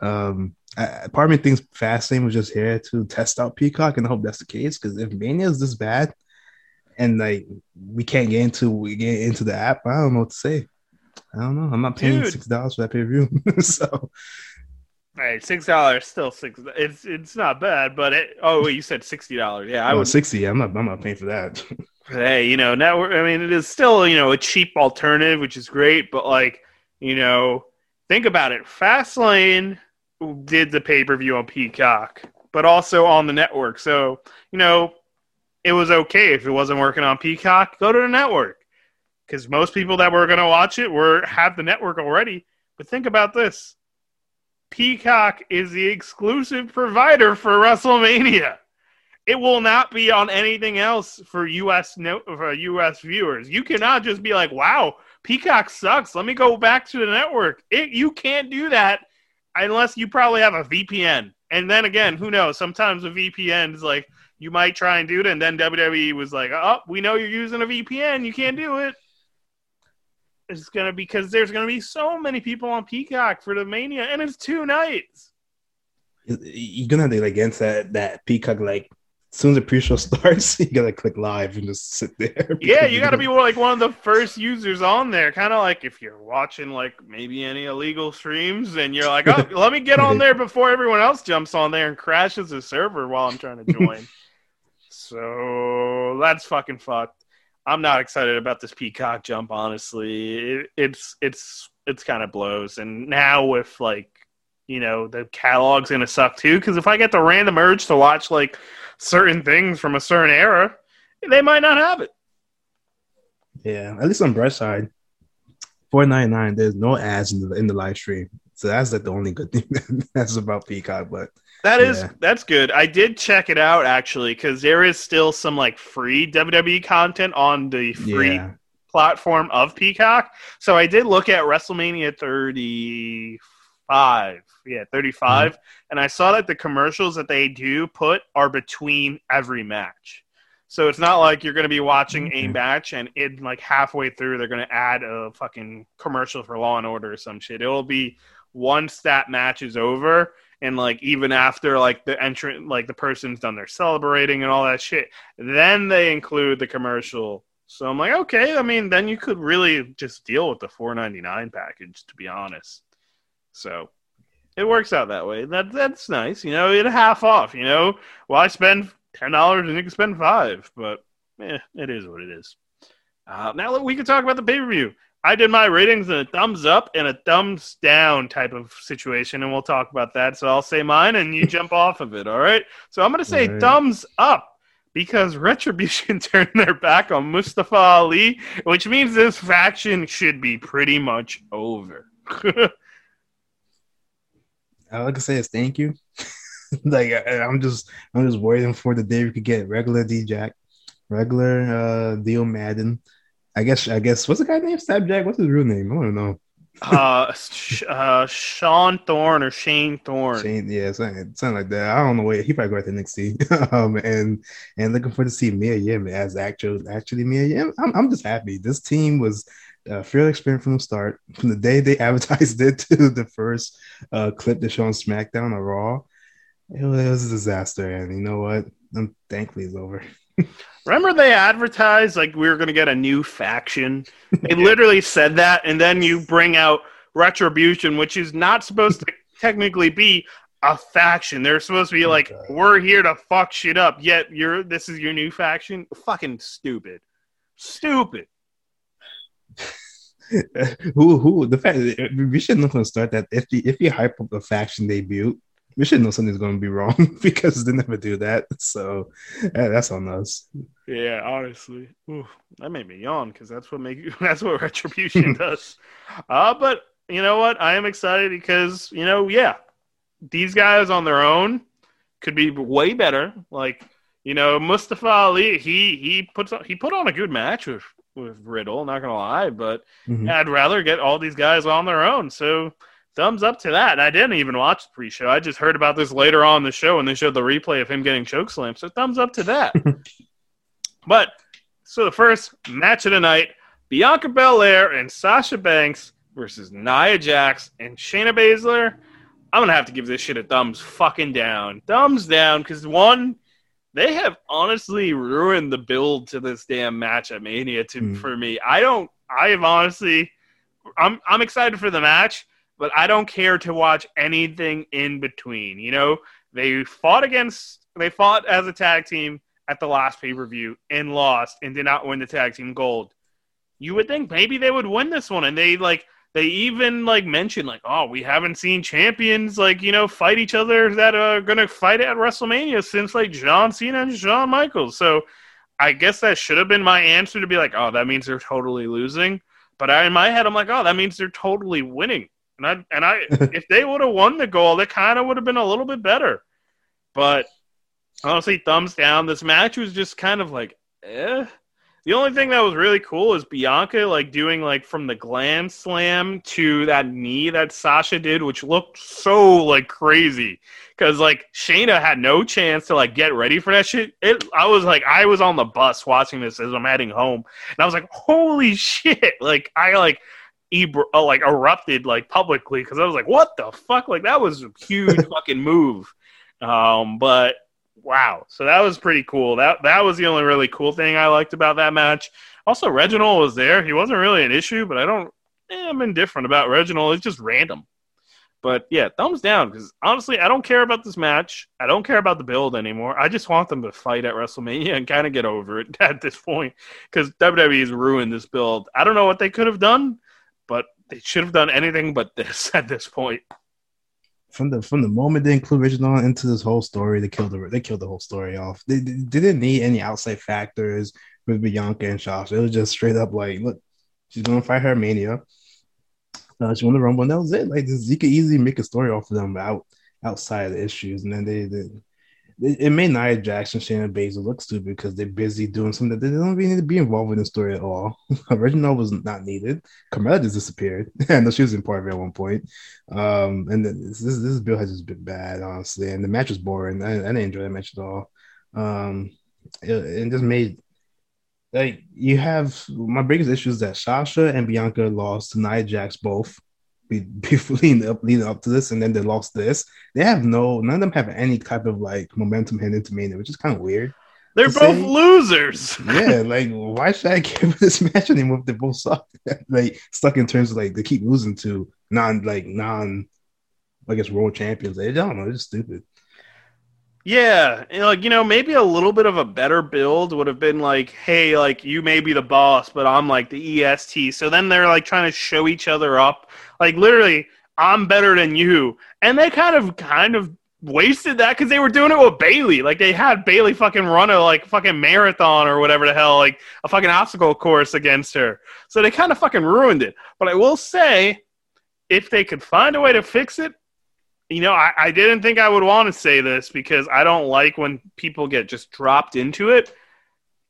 Um, I, part of me thinks Fastlane was just here to test out Peacock, and I hope that's the case. Because if Mania is this bad, and like we can't get into we get into the app, I don't know what to say. I don't know. I'm not paying Dude. six dollars for that pay per view, so. Hey, six dollars still six. It's it's not bad, but it. Oh, wait, you said sixty dollars. Yeah, I was sixty. I'm not. I'm not paying for that. hey, you know, network. I mean, it is still you know a cheap alternative, which is great. But like, you know, think about it. Fastlane did the pay per view on Peacock, but also on the network. So, you know, it was okay if it wasn't working on Peacock, go to the network. Because most people that were going to watch it were have the network already. But think about this Peacock is the exclusive provider for WrestleMania. It will not be on anything else for US no, for US viewers. You cannot just be like, "Wow, Peacock sucks. Let me go back to the network." It, you can't do that unless you probably have a VPN. And then again, who knows? Sometimes a VPN is like you might try and do it, and then WWE was like, "Oh, we know you're using a VPN. You can't do it." It's gonna be because there's gonna be so many people on Peacock for the Mania, and it's two nights. You're gonna have to like against that that Peacock like as soon as the pre-show starts, you gotta click live and just sit there. Yeah, you gotta be like one of the first users on there. Kind of like if you're watching like maybe any illegal streams, and you're like, "Oh, let me get on there before everyone else jumps on there and crashes the server while I'm trying to join." so that's fucking fucked. I'm not excited about this Peacock jump. Honestly, it, it's it's it's kind of blows. And now with like you know the catalog's gonna suck too because if I get the random urge to watch like certain things from a certain era, they might not have it. Yeah, at least on Brett's side, four ninety nine. There's no ads in the in the live stream, so that's like the only good thing that's about Peacock. But that is yeah. that's good. I did check it out actually because there is still some like free WWE content on the free yeah. platform of Peacock. So I did look at WrestleMania 35 yeah, 35. Mm-hmm. And I saw that the commercials that they do put are between every match. So it's not like you're going to be watching a match and in like halfway through they're going to add a fucking commercial for Law and Order or some shit. It'll be once that match is over and like even after like the entrant like the person's done their celebrating and all that shit, then they include the commercial. So I'm like, okay, I mean, then you could really just deal with the 4.99 package to be honest. So it works out that way. That that's nice. You know, it half off. You know, well, I spend ten dollars and you can spend five, but yeah, it is what it is. Uh, now we can talk about the pay per view. I did my ratings in a thumbs up and a thumbs down type of situation, and we'll talk about that. So I'll say mine, and you jump off of it. All right. So I'm going to say right. thumbs up because Retribution turned their back on Mustafa Ali, which means this faction should be pretty much over. All I can say is thank you. like I, I'm just I'm just waiting for the day we could get regular Dijak, regular uh Dio Maddin. I guess I guess what's the guy's name? Slapjack. What's his real name? I don't know. uh, Sh- uh, Sean Thorne or Shane Thorne. Shane, yeah, something, something like that. I don't know where he probably go to NXT. um, and and looking forward to see Mia Yim as actual actually Mia Yim. I'm I'm just happy. This team was uh, fairly experiment from the start, from the day they advertised it to the first uh, clip they showed on SmackDown or Raw. It was, it was a disaster, and you know what? I'm thankfully it's over. Remember they advertised like we were going to get a new faction? They literally said that, and then you bring out Retribution, which is not supposed to technically be a faction. They're supposed to be like, God. we're here to fuck shit up. Yet you're this is your new faction. Fucking stupid, stupid. who who the fact we should know from the start that if you if you hype up a faction debut, we should know something's going to be wrong because they never do that. So yeah, that's on us. Yeah, honestly, Ooh, that made me yawn because that's what make that's what retribution does. Uh, but you know what? I am excited because you know, yeah, these guys on their own could be way better. Like you know, Mustafa Ali, he he puts on, he put on a good match with with Riddle. Not gonna lie, but Mhm. I'd rather get all these guys on their own. So thumbs up to that. And I didn't even watch the pre-show. I just heard about this later on in the show, and they showed the replay of him getting choke chokeslammed. So thumbs up to that. but so the first match of the night: Bianca Belair and Sasha Banks versus Nia Jax and Shayna Baszler. I'm gonna have to give this shit a thumbs fucking down. Thumbs down because one, they have honestly ruined the build to this damn match at Mania to Hmm. for me. I don't. I have honestly. I'm I'm excited for the match, but I don't care to watch anything in between. You know, they fought against. They fought as a tag team at the last pay per view and lost and did not win the tag team gold. You would think maybe they would win this one, and they like they even like mentioned like, oh, we haven't seen champions like you know fight each other that are gonna fight at WrestleMania since like John Cena and Shawn Michaels. So I guess that should have been my answer to be like, oh, that means they're totally losing. But I, in my head, I'm like, oh, that means they're totally winning. And I and I if they would have won the goal, it kind of would have been a little bit better. But honestly, thumbs down. This match was just kind of like, eh. The only thing that was really cool is Bianca like doing like from the glam slam to that knee that Sasha did, which looked so like crazy. Cause like Shayna had no chance to like get ready for that shit. It I was like I was on the bus watching this as I'm heading home, and I was like, holy shit! Like I like ebr- uh, like erupted like publicly because I was like, what the fuck? Like that was a huge fucking move. Um, but wow, so that was pretty cool. That that was the only really cool thing I liked about that match. Also, Reginald was there. He wasn't really an issue, but I don't. Eh, I'm indifferent about Reginald. It's just random. But yeah, thumbs down because honestly, I don't care about this match. I don't care about the build anymore. I just want them to fight at WrestleMania and kind of get over it at this point because WWE's ruined this build. I don't know what they could have done, but they should have done anything but this at this point. From the from the moment they include Reginald into this whole story, they killed the they killed the whole story off. They, they didn't need any outside factors with Bianca and Sasha. It was just straight up like, look, she's gonna fight her Mania. Uh, she won the Rumble, and that was it. Like you could easily make a story off of them out outside of the issues, and then they, they it, it made Nia Jackson, Shayna Baszler look stupid because they're busy doing something that they don't really need to be involved in the story at all. Reginald was not needed. Carmella just disappeared. I know she was in part of it at one point. Um, and this this, this bill has just been bad, honestly. And the match was boring. I, I didn't enjoy the match at all. Um, it, it just made like you have my biggest issue is that Sasha and Bianca lost to Nia Jax both be- before leading up leading up to this, and then they lost this. They have no none of them have any type of like momentum heading into Mania, which is kind of weird. They're both say- losers. Yeah, like why should I give this match anymore if they both suck? like stuck in terms of like they keep losing to non like non I guess world champions. I don't know, it's just stupid. Yeah, like you know, maybe a little bit of a better build would have been like, hey, like you may be the boss, but I'm like the EST. So then they're like trying to show each other up, like literally, I'm better than you, and they kind of kind of wasted that because they were doing it with Bayley. Like they had Bayley fucking run a like fucking marathon or whatever the hell, like a fucking obstacle course against her. So they kind of fucking ruined it. But I will say, if they could find a way to fix it, you know, I, I didn't think I would want to say this because I don't like when people get just dropped into it.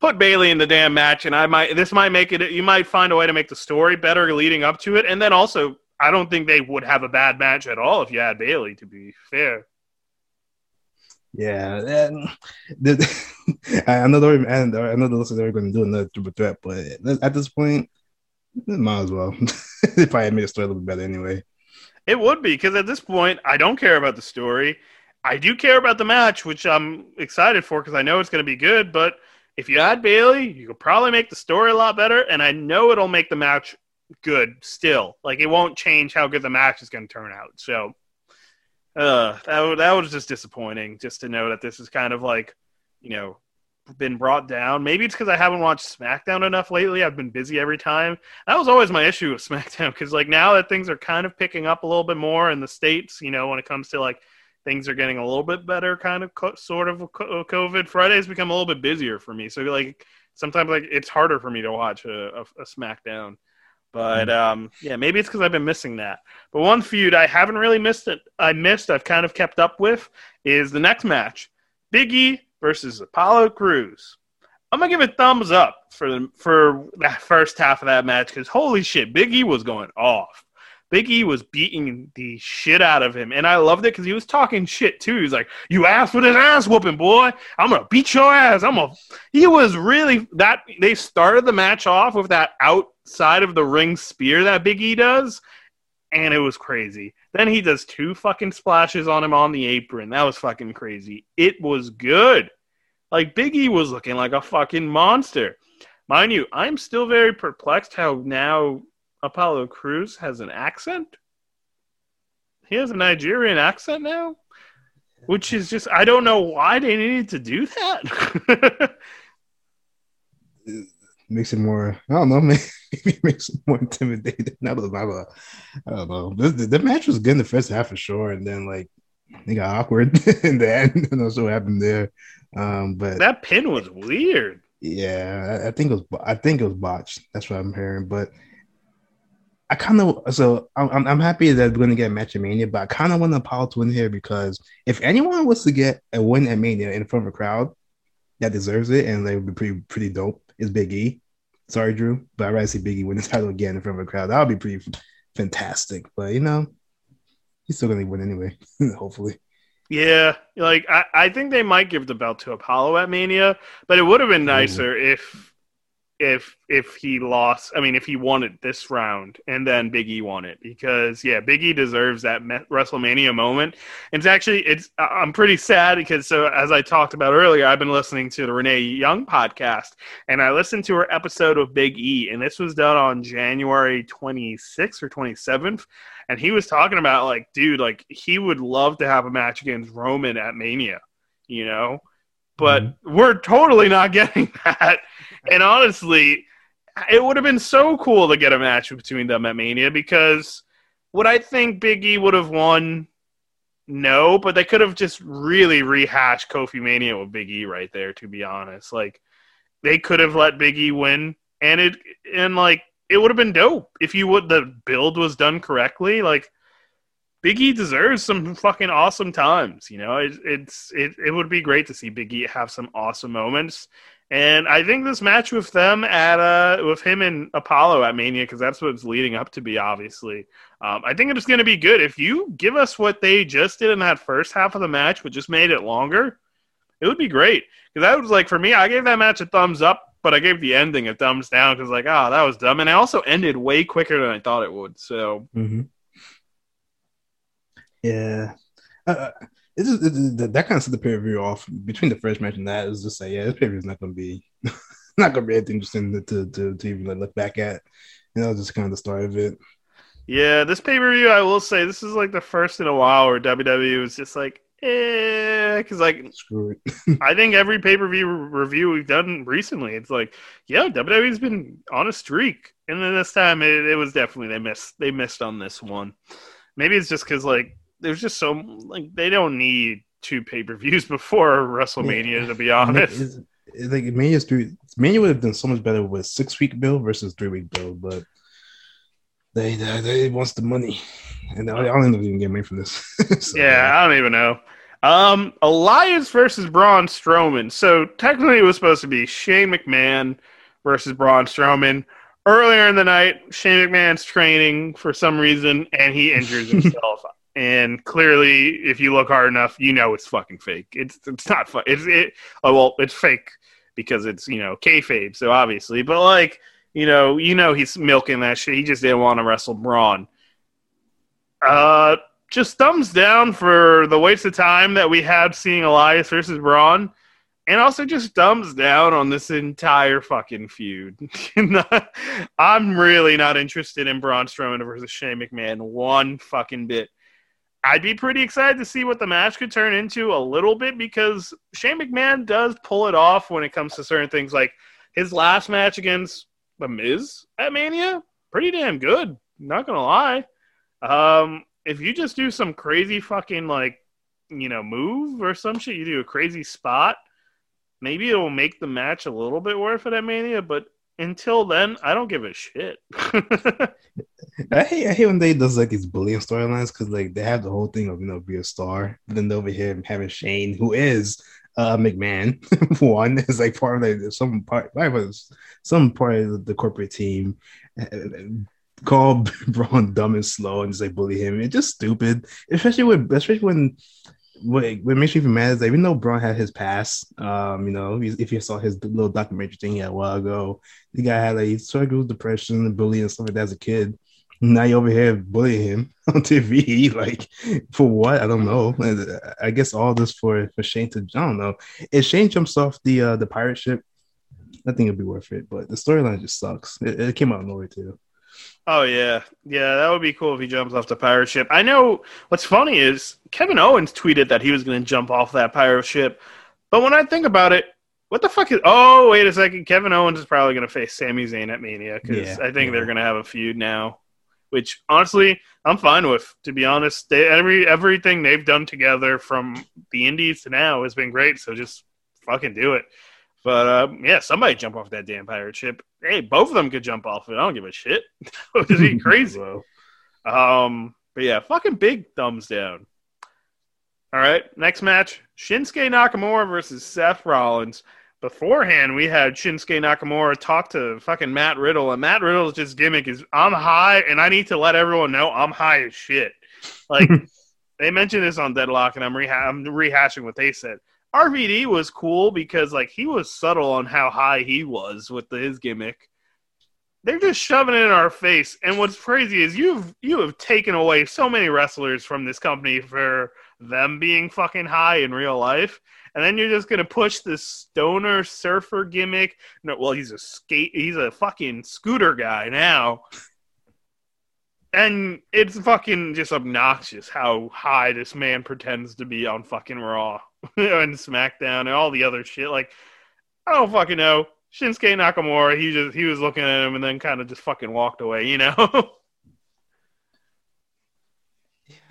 Put Bayley in the damn match, and I might. This might make it. You might find a way to make the story better leading up to it, and then also, I don't think they would have a bad match at all if you had Bayley. To be fair. Yeah, and the, I know they're and I know the listeners are going to do another triple threat, but at this point, might as well. they probably made the story a little bit better anyway. It would be because at this point, I don't care about the story. I do care about the match, which I'm excited for because I know it's going to be good. But if you add Bayley, you could probably make the story a lot better, and I know it'll make the match good still. Like it won't change how good the match is going to turn out. So uh, that that was just disappointing. Just to know that this is kind of like, you know, been brought down. Maybe it's because I haven't watched SmackDown enough lately. I've been busy every time. That was always my issue with SmackDown because like now that things are kind of picking up a little bit more in the states, you know, when it comes to like things are getting a little bit better, kind of co- sort of COVID. Fridays become a little bit busier for me, so like sometimes like it's harder for me to watch a, a, a SmackDown. But mm-hmm. um, yeah, maybe it's because I've been missing that. But one feud I haven't really missed it. I missed. I've kind of kept up with is the next match: Biggie versus Apollo Crews. I'm gonna give a thumbs up for the for that first half of that match because holy shit, Biggie was going off. Biggie was beating the shit out of him, and I loved it because he was talking shit too. He's like, "You asked for this ass whooping, boy. I'm gonna beat your ass. I'm gonna." He was really that. They started the match off with that outside of the ring spear that Biggie does, and it was crazy. Then he does two fucking splashes on him on the apron. That was fucking crazy. It was good. Like Biggie was looking like a fucking monster. Mind you, I'm still very perplexed how now Apollo Crews has an accent. He has a Nigerian accent now, which is just I don't know why they needed to do that. makes it more. I don't know. Maybe it makes it more intimidating. I don't know. I don't know. The, the, match was good in the first half for sure, and then like it got awkward in the end. I don't know what happened there. Um, but that pin was weird. Yeah, I, I think it was. I think it was botched. That's what I'm hearing. But I kind of so I'm I'm happy that we're going to get a match at Mania, but I kind of want Apollo to win here because if anyone was to get a win at Mania in front of a crowd that deserves it, and they would be pretty pretty dope, is Big E. Sorry, Drew, but I'd rather see Big E win the title again in front of a crowd. That would be pretty fantastic. But you know, he's still going to win anyway, hopefully. Yeah, like I, I think they might give the belt to Apollo at Mania, but it would have been nicer mm. if if if he lost. I mean, if he won it this round and then Big E won it because yeah, Big E deserves that WrestleMania moment. And it's actually it's I'm pretty sad because so as I talked about earlier, I've been listening to the Renee Young podcast and I listened to her episode of Big E, and this was done on January 26th or 27th. And he was talking about like, dude, like he would love to have a match against Roman at Mania, you know, but mm-hmm. we're totally not getting that and honestly, it would have been so cool to get a match between them at Mania because would I think Big E would have won? No, but they could have just really rehashed Kofi Mania with Big E right there. To be honest, like they could have let Big E win, and it and like it would have been dope if you would the build was done correctly. Like Big E deserves some fucking awesome times. You know, it, it's it it would be great to see Big E have some awesome moments and I think this match with them at uh with him and Apollo at Mania because that's what it's leading up to be. Obviously, um, I think it's going to be good if you give us what they just did in that first half of the match, but just made it longer. It would be great because that was like for me. I gave that match a thumbs up, but I gave the ending a thumbs down because like, oh, that was dumb, and it also ended way quicker than I thought it would. So, mm-hmm. Yeah. Uh, uh it's just, it, that kind of set the pay per view off between the first match and that. Is just like, yeah, this pay per view is not going to be not going to be anything interesting to, to, to, to even like look back at. And that was just kind of the start of it. Yeah, this pay per view, I will say, this is like the first in a while where WWE was just like, eh, because like Screw it. I think every pay per view review we've done recently, it's like, yeah, WWE's been on a streak, and then this time it, it was definitely they missed they missed on this one. Maybe it's just because like there's just so like they don't need two pay per views before WrestleMania to be honest. It's, it's like Mania's three. Mania would have done so much better with six week build versus three week build, but they they, they wants the money, and I, don't know if you can get money from this. So, yeah, I don't even know. Um, Elias versus Braun Strowman. So technically, it was supposed to be Shane McMahon versus Braun Strowman. Earlier in the night, Shane McMahon's training for some reason, and he injures himself. And clearly, if you look hard enough, you know it's fucking fake. It's it's not fun. It's it. Oh well, it's fake because it's you know kayfabe. So obviously, but like you know, you know he's milking that shit. He just didn't want to wrestle Braun. Uh, just thumbs down for the waste of time that we had seeing Elias versus Braun, and also just thumbs down on this entire fucking feud. I'm really not interested in Braun Strowman versus Shane McMahon one fucking bit. I'd be pretty excited to see what the match could turn into a little bit because Shane McMahon does pull it off when it comes to certain things. Like his last match against The Miz at Mania, pretty damn good. Not gonna lie. Um, if you just do some crazy fucking like you know move or some shit, you do a crazy spot, maybe it will make the match a little bit worth it at Mania. But until then, I don't give a shit. I hate I hate when they does like these bullying storylines because like they have the whole thing of you know be a star, but then over here having Shane who is uh McMahon one is like part of some part I was some part of the corporate team call Braun dumb and slow and just like bully him. It's just stupid, especially when especially when what, what makes me even mad is that even though Braun had his past, um, you know, if you saw his little documentary thing a while ago, the guy had like struggled with depression and bullying and stuff like that as a kid. Now you over here bullying him on TV, like for what? I don't know. And I guess all this for for Shane to I don't know. If Shane jumps off the uh the pirate ship, I think it'd be worth it. But the storyline just sucks. It, it came out of nowhere too. Oh yeah, yeah, that would be cool if he jumps off the pirate ship. I know. What's funny is Kevin Owens tweeted that he was going to jump off that pirate ship, but when I think about it, what the fuck is? Oh wait a second, Kevin Owens is probably going to face Sami Zayn at Mania because Yeah, I think yeah. they're going to have a feud now. Which honestly, I'm fine with. To be honest, they, every everything they've done together from the Indies to now has been great. So just fucking do it. But um, yeah, somebody jump off that damn pirate ship. Hey, both of them could jump off it. I don't give a shit. It'd be crazy. Um, but yeah, fucking big thumbs down. All right, next match: Shinsuke Nakamura versus Seth Rollins. Beforehand, we had Shinsuke Nakamura talk to fucking Matt Riddle, and Matt Riddle's just gimmick is I'm high, and I need to let everyone know I'm high as shit. Like they mentioned this on Deadlock, and I'm, reha- I'm rehashing what they said. RVD was cool because like he was subtle on how high he was with the, his gimmick they're just shoving it in our face. And what's crazy is you've you have taken away so many wrestlers from this company for them being fucking high in real life. And then you're just gonna push this stoner surfer gimmick. No, well, he's a skate. He's a fucking scooter guy now. And it's fucking just obnoxious how high this man pretends to be on fucking Raw and SmackDown and all the other shit. Like, I don't fucking know. Shinsuke Nakamura, he just he was looking at him and then kind of just fucking walked away, you know.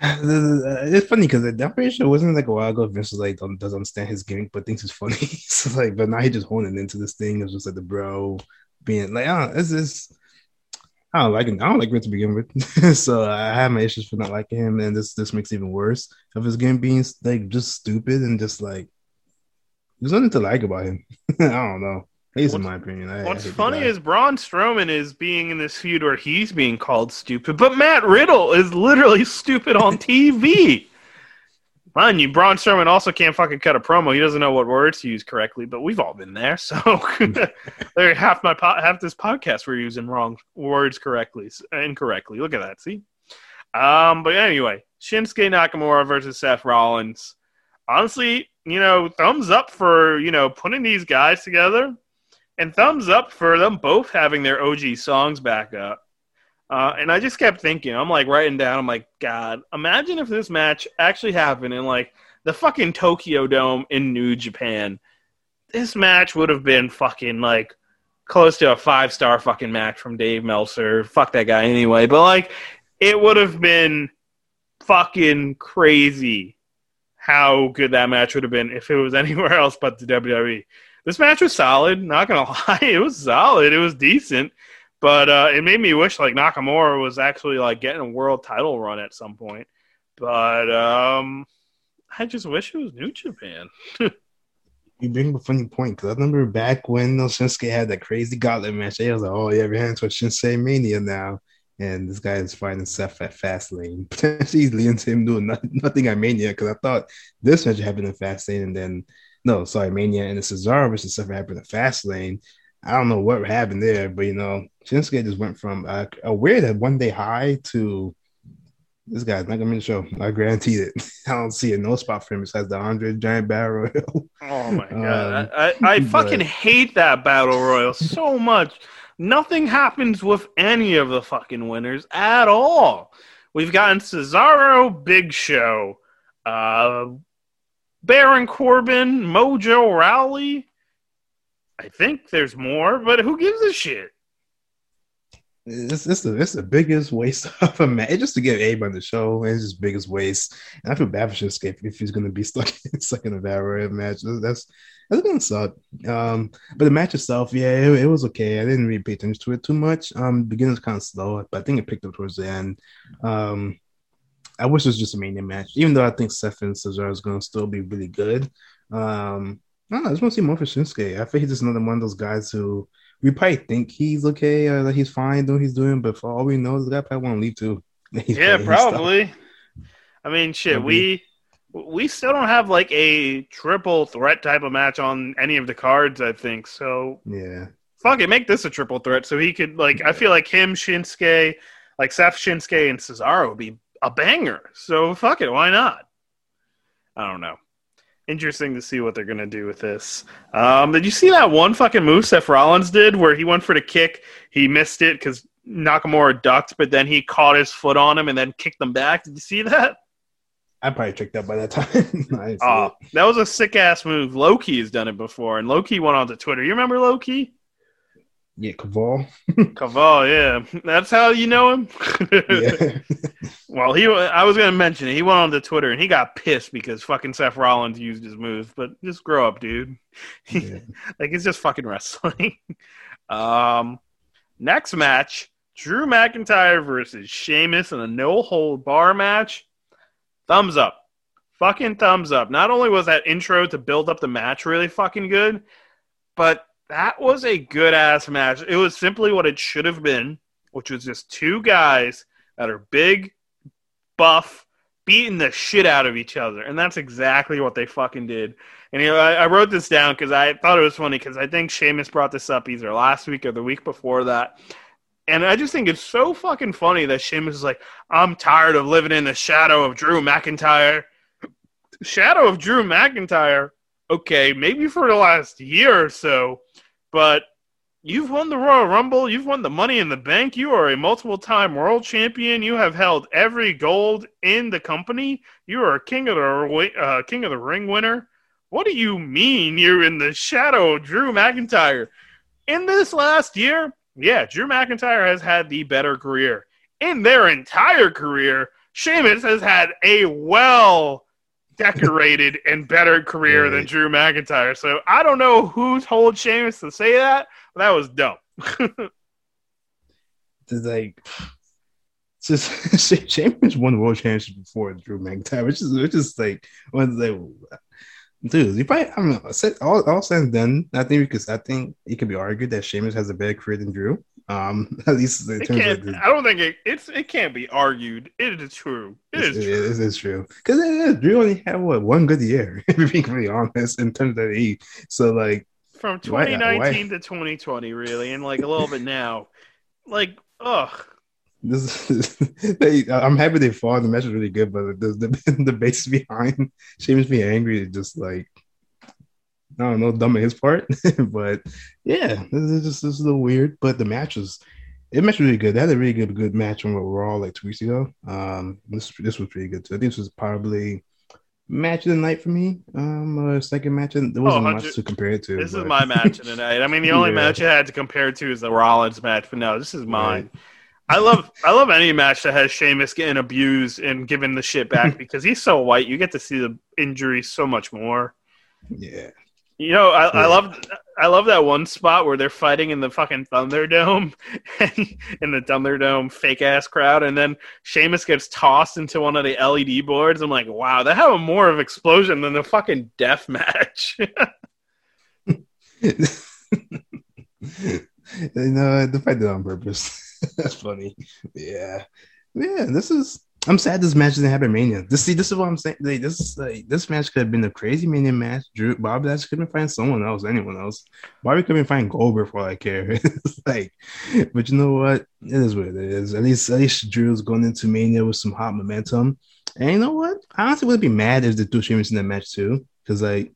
it's funny because I'm pretty sure it wasn't like a while ago. Vince was like doesn't understand his gimmick, but thinks it's funny. so like, but now he just honing into this thing. It's just like the bro being like, oh, it's just I don't like him. I don't like Vince to begin with. so I have my issues for not liking him, and this this makes it even worse of his game being like just stupid and just like there's nothing to like about him. I don't know. At least in my opinion. I, What's I funny is Braun Strowman is being in this feud where he's being called stupid, but Matt Riddle is literally stupid on TV. Mind you, Braun Strowman also can't fucking cut a promo. He doesn't know what words to use correctly, but we've all been there. So there, half my po- half this podcast we're using wrong words correctly, incorrectly. Look at that. See. Um, but anyway, Shinsuke Nakamura versus Seth Rollins. Honestly, you know, thumbs up for you know putting these guys together, and thumbs up for them both having their OG songs back up. Uh, and I just kept thinking, I'm like writing down, I'm like, God, imagine if this match actually happened in like the fucking Tokyo Dome in New Japan. This match would have been fucking like close to a five star fucking match from Dave Meltzer. Fuck that guy anyway. But like, it would have been fucking crazy how good that match would have been if it was anywhere else but the WWE. This match was solid. Not gonna lie, it was solid. It was decent, but uh, it made me wish like Nakamura was actually like getting a world title run at some point. But um, I just wish it was New Japan. you bring up a funny point because I remember back when no Shinsuke had that crazy gauntlet match. I was like, "Oh yeah, we're heading towards Shinsuke Mania now," and this guy is fighting Seth at Fastlane, potentially leading to him doing nothing, nothing at Mania. Because I thought this match happened in Fastlane, and then no, sorry, Mania and the Cesaro versus Seth happened in Fastlane. I don't know what happened there, but you know, Shinsuke just went from a, a weird one day high to this guy's not gonna be the show. I guarantee it. I don't see a no spot for him besides the Andre Giant Battle Royal. Oh my god, um, I, I, I fucking but... hate that Battle Royal so much. Nothing happens with any of the fucking winners at all. We've gotten Cesaro, Big Show, uh, Baron Corbin, Mojo Rawley. I think there's more, but who gives a shit? It's, it's, the, it's the biggest waste of a match. Just to get Abe on the show, it's just biggest waste. And I feel bad for Shinsuke if he's going to be stuck, stuck in a battle match. That's that's gonna suck. Um, but the match itself, yeah, it, it, was okay. I didn't really pay attention to it too much. Um, beginning was kind of slow, but I think it picked up towards the end. Um, I wish it was just a mania match, even though I think Seth and Cesaro is gonna still be really good. Um, I, know, I just want to see more for Shinsuke. I think he's just another one of those guys who we probably think he's okay, or that he's fine doing what he's doing, but for all we know, the guy probably want to leave too. yeah, probably. I mean, shit, we we still don't have like a triple threat type of match on any of the cards. I think so. Yeah. Fuck it, make this a triple threat so he could like. I feel like him, Shinsuke, like Seth, Shinsuke, and Cesaro would be a banger. So fuck it, why not? I don't know. Interesting to see what they're gonna do with this. Um, did you see that one fucking move Seth Rollins did where he went for the kick, he missed it because Nakamura ducked, but then he caught his foot on him and then kicked them back. Did you see that? I probably checked out by that time. oh, that was a sick ass move. Low Ki has done it before, and Low Ki went on to Twitter. You remember Low Ki? Yeah, Kaval. Kaval, yeah, that's how you know him. yeah. well, he. I was gonna mention it. He went onto Twitter and he got pissed because fucking Seth Rollins used his move. But just grow up, dude. Yeah. like it's just fucking wrestling. um, next match: Drew McIntyre versus Sheamus in a no hold bar match. Thumbs up. Fucking thumbs up. Not only was that intro to build up the match really fucking good, but that was a good ass match. It was simply what it should have been, which was just two guys that are big, buff, beating the shit out of each other. And that's exactly what they fucking did. And you know, I, I wrote this down because I thought it was funny because I think Sheamus brought this up either last week or the week before that. And I just think it's so fucking funny that Sheamus is like, I'm tired of living in the shadow of Drew McIntyre. Shadow of Drew McIntyre, okay, maybe for the last year or so, but you've won the Royal Rumble, you've won the Money in the Bank, you are a multiple time world champion, you have held every gold in the company, you are a King of the uh, King of the Ring winner. What do you mean you're in the shadow of Drew McIntyre? In this last year, yeah, Drew McIntyre has had the better career. In their entire career, Sheamus has had a well decorated and better career right. than Drew McIntyre. So I don't know who told Sheamus to say that, but that was dumb. it's like just Sheamus won the world championship before Drew McIntyre, which is which is like was like dude, you probably I don't know. All all said and done, I think because I think it could be argued that Sheamus has a better career than Drew. Um, at least in terms of the, I don't think it, it's it can't be argued. It is true. It is true. It is true because Drew only had what one good year. If you're being really honest, in terms of he, so like from 2019 why, why? to 2020, really, and like a little bit now, like ugh. This is, they, I'm happy they fought. The match was really good, but the the, the base behind Sheamus being angry is just like I don't know, dumb on his part. but yeah, this is just this is a little weird. But the match was it match was really good. They had a really good good match on Raw like two weeks ago. Um, this this was pretty good too. I think this was probably match of the night for me. Um, uh, second match, and there wasn't oh, much to compare it to. This but... is my match of the night. I mean, the only yeah. match I had to compare it to is the Rollins match, but no, this is mine. Right. I love I love any match that has Sheamus getting abused and giving the shit back because he's so white. You get to see the injury so much more. Yeah. You know, I. I love I love that one spot where they're fighting in the fucking Thunderdome, in the Thunderdome fake ass crowd, and then Sheamus gets tossed into one of the LED boards. I'm like, wow, they have a more of explosion than the fucking death match. no, uh, they fight it on purpose. That's funny. Yeah, yeah. This is I'm sad this match didn't happen Mania. This see, this is what I'm saying. Like, this like this match could have been a crazy Mania match. Drew Bob Lashley could have been fighting someone else, anyone else. Bobby could have been fighting Goldberg for all I care. it's like, but you know what? It is what it is. At least at least Drew's going into Mania with some hot momentum. And you know what? I honestly would be mad if the two Sheamus in that match too, because like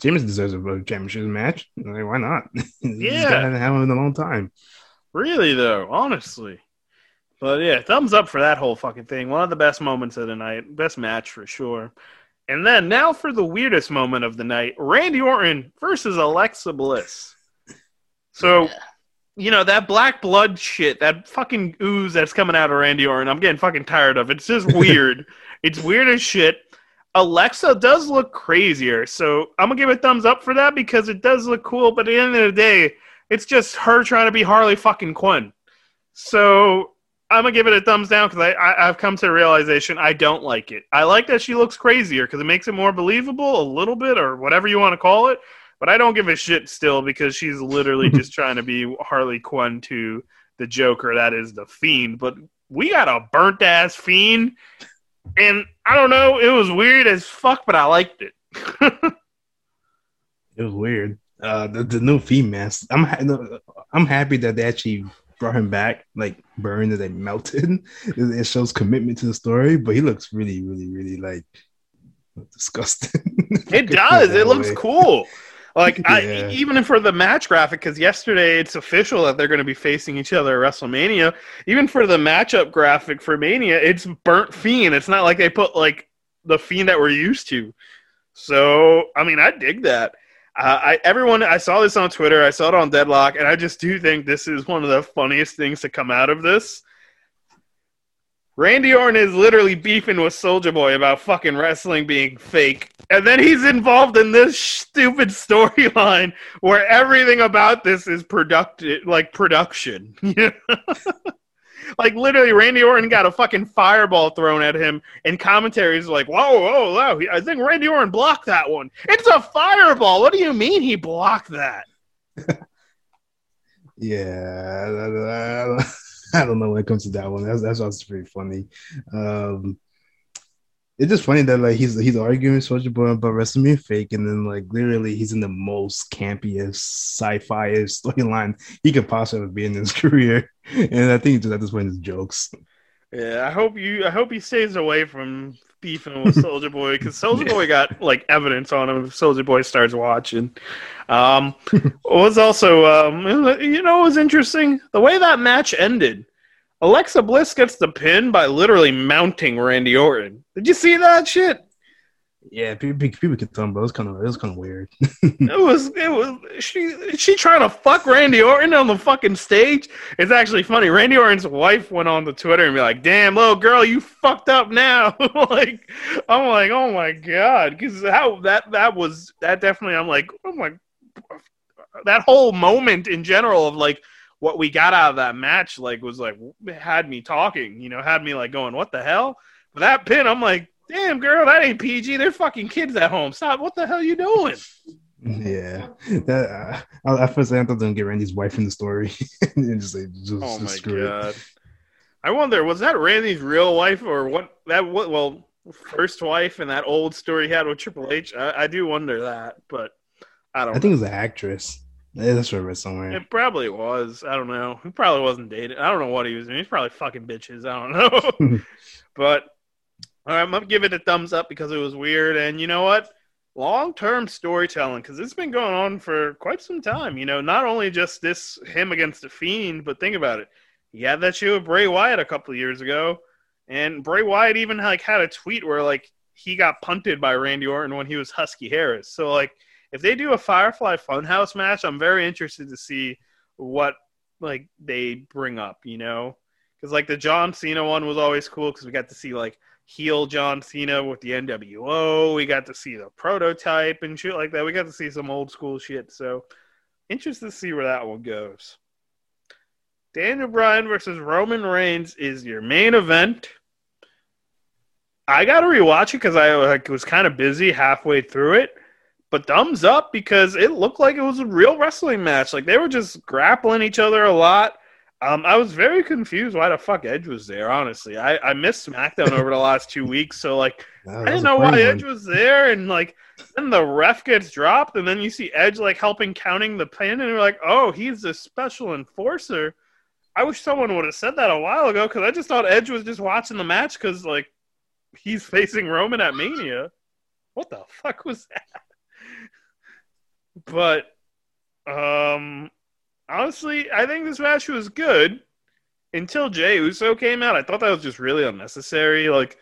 Sheamus deserves a championship match. Like, why not? yeah, haven't had him in a long time. Really though, honestly. But yeah, thumbs up for that whole fucking thing. One of the best moments of the night, best match for sure. And then now for the weirdest moment of the night: Randy Orton versus Alexa Bliss. So, yeah. you know that black blood shit, that fucking ooze that's coming out of Randy Orton. I'm getting fucking tired of it. It's just weird. it's weird as shit. Alexa does look crazier, so I'm gonna give a thumbs up for that because it does look cool. But at the end of the day, it's just her trying to be Harley fucking Quinn. So I'm gonna give it a thumbs down because I, I have come to the realization I don't like it. I like that she looks crazier because it makes it more believable a little bit or whatever you want to call it. But I don't give a shit still because she's literally just trying to be Harley Quinn to the Joker. That is the Fiend. But we got a burnt ass Fiend, and I don't know. It was weird as fuck, but I liked it. it was weird. Uh, the, the new Fiend mask. I'm I'm happy that they actually brought him back, like burned and then melted. It shows commitment to the story, but he looks really, really, really like disgusting. It does. it looks way. cool. Like yeah. I, even for the match graphic, because yesterday it's official that they're going to be facing each other at WrestleMania. Even for the matchup graphic for Mania, it's burnt fiend. It's not like they put like the fiend that we're used to. So I mean, I dig that. Uh, I everyone I saw this on Twitter, I saw it on Deadlock, and I just do think this is one of the funniest things to come out of this. Randy Orton is literally beefing with Soulja Boy about fucking wrestling being fake, and then he's involved in this stupid storyline where everything about this is productive, like production. Like literally, Randy Orton got a fucking fireball thrown at him, and commentaries like, "Whoa, whoa, whoa! I think Randy Orton blocked that one. It's a fireball. What do you mean he blocked that?" yeah, I don't know when it comes to that one. That's that's pretty funny. Um, it's just funny that like he's he's arguing Soulja Boy about wrestling fake, and then like literally he's in the most campiest sci-fi storyline he could possibly be in his career, and I think just at this point it's jokes. Yeah, I hope you. I hope he stays away from beefing with Soulja Boy because Soulja yeah. Boy got like evidence on him. If Soulja Boy starts watching, um, was also um, you know, it was interesting the way that match ended. Alexa Bliss gets the pin by literally mounting Randy Orton. Did you see that shit? Yeah, people, people get them, but it was kind of it was kind of weird. it was it was she she trying to fuck Randy Orton on the fucking stage. It's actually funny. Randy Orton's wife went on the Twitter and be like, "Damn, little girl, you fucked up now." like I'm like, oh my god, because how that that was that definitely. I'm like, oh my, that whole moment in general of like what we got out of that match like was like had me talking, you know, had me like going, "What the hell?" But that pin, I'm like, "Damn, girl, that ain't PG. They're fucking kids at home. Stop! What the hell are you doing?" Yeah, that uh, I, I first I thought they get Randy's wife in the story, and just like, just, oh my god. It. I wonder, was that Randy's real wife or what? That what? Well, first wife and that old story he had with Triple H. I, I do wonder that, but I don't. I know. think it was an actress. Yeah, that's where it's somewhere. It probably was. I don't know. He probably wasn't dating. I don't know what he was doing. He's probably fucking bitches. I don't know. but all right, I'm gonna give it a thumbs up because it was weird. And you know what? Long term storytelling because it's been going on for quite some time. You know, not only just this him against the fiend, but think about it. He had that show with Bray Wyatt a couple of years ago, and Bray Wyatt even like had a tweet where like he got punted by Randy Orton when he was Husky Harris. So like if they do a Firefly Funhouse match, I'm very interested to see what like they bring up, you know? Because like the John Cena one was always cool because we got to see like heel John Cena with the NWO. We got to see the prototype and shit like that. We got to see some old school shit. So interested to see where that one goes. Daniel Bryan versus Roman Reigns is your main event. I got to rewatch it because I like, was kind of busy halfway through it. But thumbs up because it looked like it was a real wrestling match. Like they were just grappling each other a lot. Um, I was very confused why the fuck Edge was there. Honestly, I, I missed SmackDown over the last two weeks, so like I didn't know why one. Edge was there, and like then the ref gets dropped, and then you see Edge like helping counting the pin, and you're like, oh, he's a special enforcer. I wish someone would have said that a while ago because I just thought Edge was just watching the match because like he's facing Roman at Mania. What the fuck was that? But um honestly, I think this match was good until Jay Uso came out. I thought that was just really unnecessary. Like,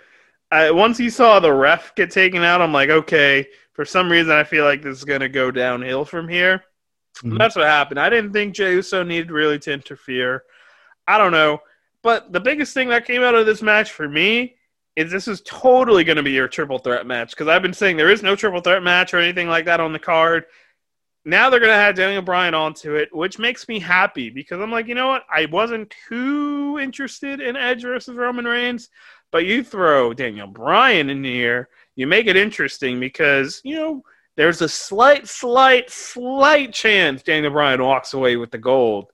I, once he saw the ref get taken out, I'm like, okay. For some reason, I feel like this is going to go downhill from here. Mm-hmm. That's what happened. I didn't think Jay Uso needed really to interfere. I don't know. But the biggest thing that came out of this match for me is this is totally going to be your triple threat match because I've been saying there is no triple threat match or anything like that on the card now they're going to have Daniel Bryan onto it, which makes me happy because I'm like, you know what? I wasn't too interested in Edge versus Roman Reigns, but you throw Daniel Bryan in here, you make it interesting because, you know, there's a slight, slight, slight chance Daniel Bryan walks away with the gold.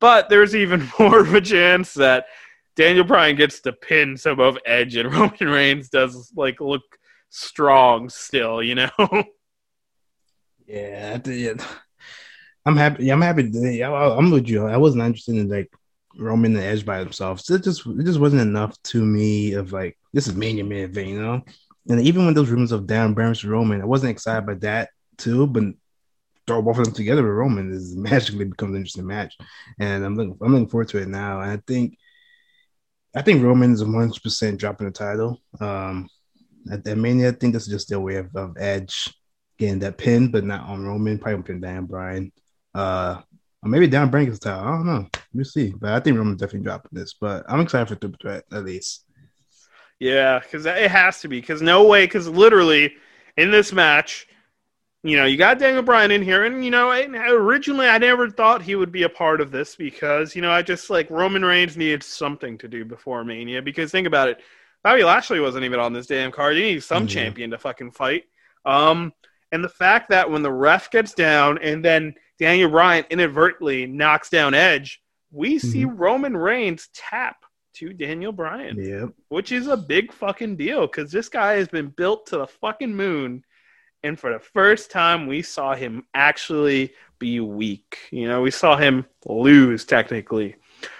But there's even more of a chance that Daniel Bryan gets the pin so both Edge and Roman Reigns does like look strong still, you know? Yeah, yeah. I'm happy. I'm happy. To, I, am with you. I wasn't interested in like Roman and Edge by themselves. It just it just wasn't enough to me. Of like this is Mania main event, you know. And even when those rumors of Dan Burns Roman, I wasn't excited by that too. But throw both of them together with Roman is magically becomes an interesting match, and I'm looking I'm looking forward to it now. And I think I think Roman is 100 percent dropping the title. Um, at, at Mania, I think this is just their way of, of Edge getting that pin, but not on Roman. Probably on pin Dan Bryan. Uh, or maybe Dan Bryan gets title. I don't know. We'll see. But I think Roman definitely dropping this. But I'm excited for triple threat at least. Yeah, because it has to be. Because no way. Because literally in this match, you know, you got Daniel Bryan in here, and you know, originally I never thought he would be a part of this because you know I just like Roman Reigns needed something to do before Mania. Because think about it, Bobby Lashley wasn't even on this damn card. He needs some mm-hmm. champion to fucking fight. Um, and the fact that when the ref gets down and then Daniel Bryan inadvertently knocks down Edge, we mm-hmm. see Roman Reigns tap to Daniel Bryan, yep. which is a big fucking deal because this guy has been built to the fucking moon. And for the first time, we saw him actually be weak. You know, we saw him lose technically.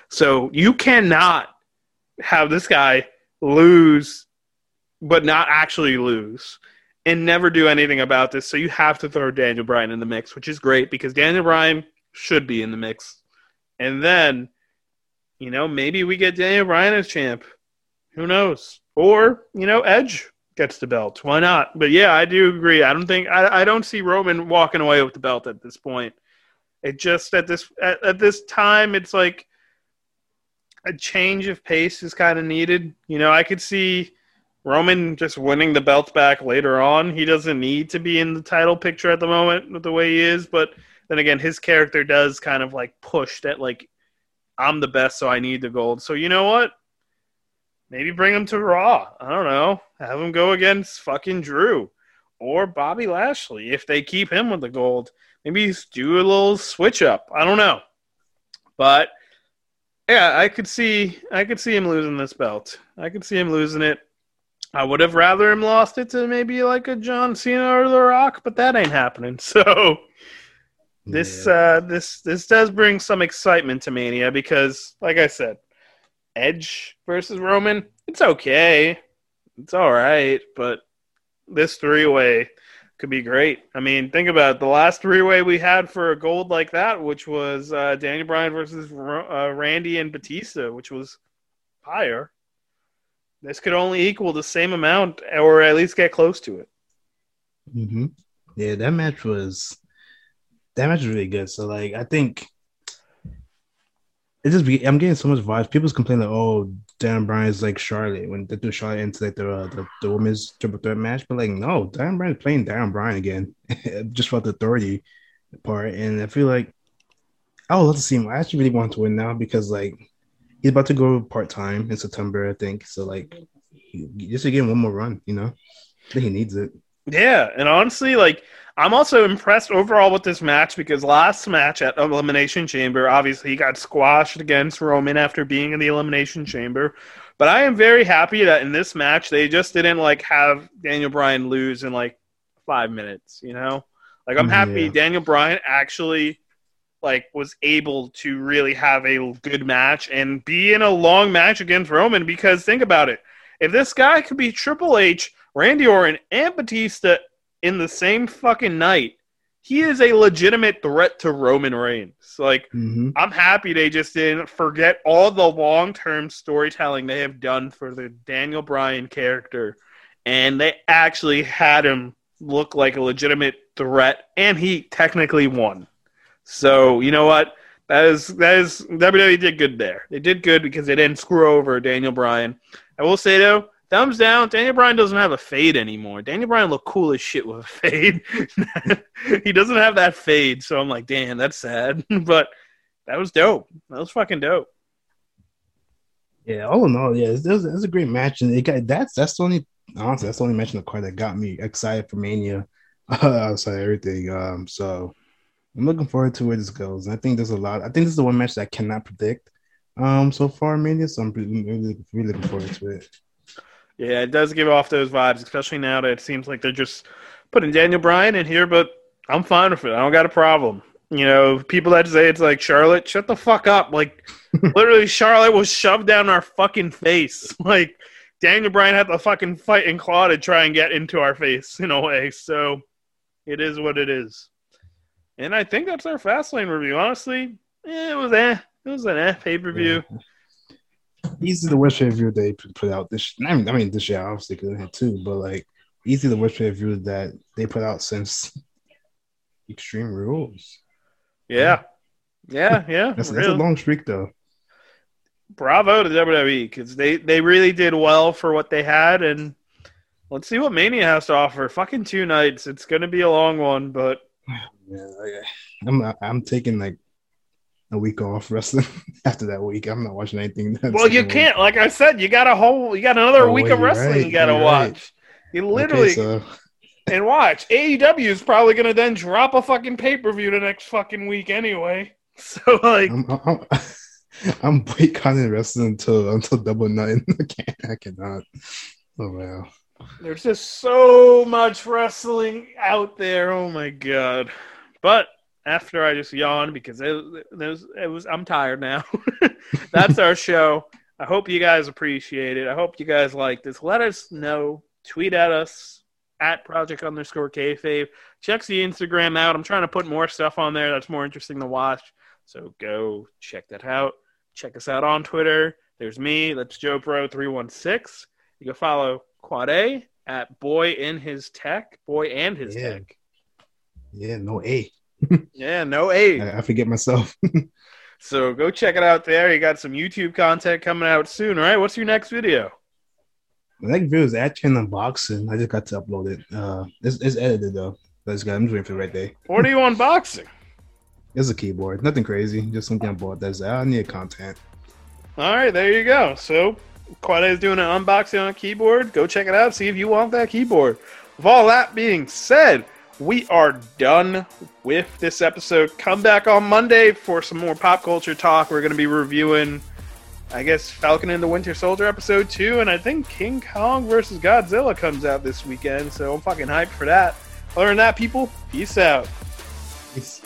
So you cannot have this guy lose, but not actually lose and never do anything about this. So you have to throw Daniel Bryan in the mix, which is great because Daniel Bryan should be in the mix. And then, you know, maybe we get Daniel Bryan as champ. Who knows? Or, you know, Edge gets the belt. Why not? But yeah, I do agree. I don't think I, I don't see Roman walking away with the belt at this point. It just at this at, at this time it's like a change of pace is kind of needed. You know, I could see Roman just winning the belt back later on. He doesn't need to be in the title picture at the moment with the way he is, but then again, his character does kind of like push that like I'm the best, so I need the gold. So you know what? Maybe bring him to Raw. I don't know. Have him go against fucking Drew or Bobby Lashley if they keep him with the gold. Maybe do a little switch up. I don't know, but yeah, I could see I could see him losing this belt. I could see him losing it I would have rather him lost it to maybe like a John Cena or The Rock, but that ain't happening. So this yeah. uh, this this does bring some excitement to Mania because, like I said, Edge versus Roman, it's okay, it's all right, but this three way could be great. I mean, think about it. the last three way we had for a gold like that, which was uh, Daniel Bryan versus uh, Randy and Batista, which was fire. This could only equal the same amount, or at least get close to it. Mm-hmm. Yeah, that match was that match was really good. So like, I think it just be, I'm getting so much vibes. People's complaining like, "Oh, Dan Bryan's like Charlotte when they threw Charlotte into like the, uh, the the women's triple threat match," but like, no, Dan Bryan's playing Dan Bryan again, just for the authority part, and I feel like I would love to see him. I actually really want to win now because like he's about to go part time in September, I think. So like, he, just to him one more run, you know, I think he needs it. Yeah, and honestly, like I'm also impressed overall with this match because last match at Elimination Chamber, obviously he got squashed against Roman after being in the Elimination Chamber. But I am very happy that in this match they just didn't like have Daniel Bryan lose in like five minutes, you know? Like I'm happy Yeah. Daniel Bryan actually like was able to really have a good match and be in a long match against Roman because think about it. If this guy could be Triple H, Randy Orton, and Batista in the same fucking night, he is a legitimate threat to Roman Reigns. Like Mm-hmm. I'm happy they just didn't forget all the long term storytelling they have done for the Daniel Bryan character. And they actually had him look like a legitimate threat, and he technically won. So, you know what? That is that is WWE did good there. They did good because they didn't screw over Daniel Bryan. I will say though, thumbs down. Daniel Bryan doesn't have a fade anymore. Daniel Bryan looked cool as shit with a fade. he doesn't have that fade, so I'm like, damn, that's sad. but that was dope. That was fucking dope. Yeah, all in all, yeah, it was, it was a great match, and it got that's that's the only honestly that's the only match in the card that got me excited for Mania outside of everything. Um, so I'm looking forward to where this goes. I think there's a lot. I think this is the one match that I cannot predict. Um, so far Mania, so I'm really, really, really looking forward to it. Yeah, it does give off those vibes, especially now that it seems like they're just putting Daniel Bryan in here, but I'm fine with it. I don't got a problem. You know, people that say it's like Charlotte, shut the fuck up. Like, literally, Charlotte was shoved down our fucking face. Like, Daniel Bryan had to fucking fight and claw to try and get into our face in a way. So, it is what it is. And I think that's our Fastlane review. Honestly, eh, it was eh. It was an eh pay per view. Easy the worst pay per view they put out this. I mean, I mean this year obviously because they had two, but like easy the worst pay per view that they put out since Extreme Rules. Yeah. Yeah, yeah. That's, that's a long streak though. bravo to WWE because they they really did well for what they had, and let's see what Mania has to offer. Fucking two nights. It's gonna be a long one, but Like, I'm I'm taking like a week off wrestling after that week. I'm not watching anything. Well, you can't. Like I said, you got a whole, you got another Oh, week of wrestling right, you got to watch. right. You literally Okay, so and watch. AEW is probably gonna then drop a fucking pay per view the next fucking week anyway. So like, I'm, I'm, I'm boycotting wrestling until until double nine. I can't. I cannot. Oh wow. There's just so much wrestling out there. Oh my god! But after I just yawned because it, it was, it was I'm tired now. That's our show. I hope you guys appreciate it. I hope you guys like this. Let us know. Tweet at us at project underscore kayfabe. Check the Instagram out. I'm trying to put more stuff on there that's more interesting to watch. So go check that out. Check us out on Twitter. There's me. That's Joe Pro three one six. You can follow Quad A at Boy in His Tech. Boy and His Yeah. Tech. Yeah. No A. Yeah, no A. I, I forget myself. So go check it out there. You got some YouTube content coming out soon. All right, what's your next video? The next video is actually an unboxing. I just got to upload it. Uh, it's, it's edited though. Let's go. I'm just waiting for the right day. What are you unboxing? It's a keyboard. Nothing crazy. Just something I bought. That's I need content. All right, there you go. So Quade is doing an unboxing on a keyboard. Go check it out. See if you want that keyboard. With all that being said, we are done with this episode. Come back on Monday for some more pop culture talk. We're going to be reviewing, I guess, Falcon and the Winter Soldier episode two, and I think King Kong versus Godzilla comes out this weekend. So I'm fucking hyped for that. Other than that, people, peace out. Peace.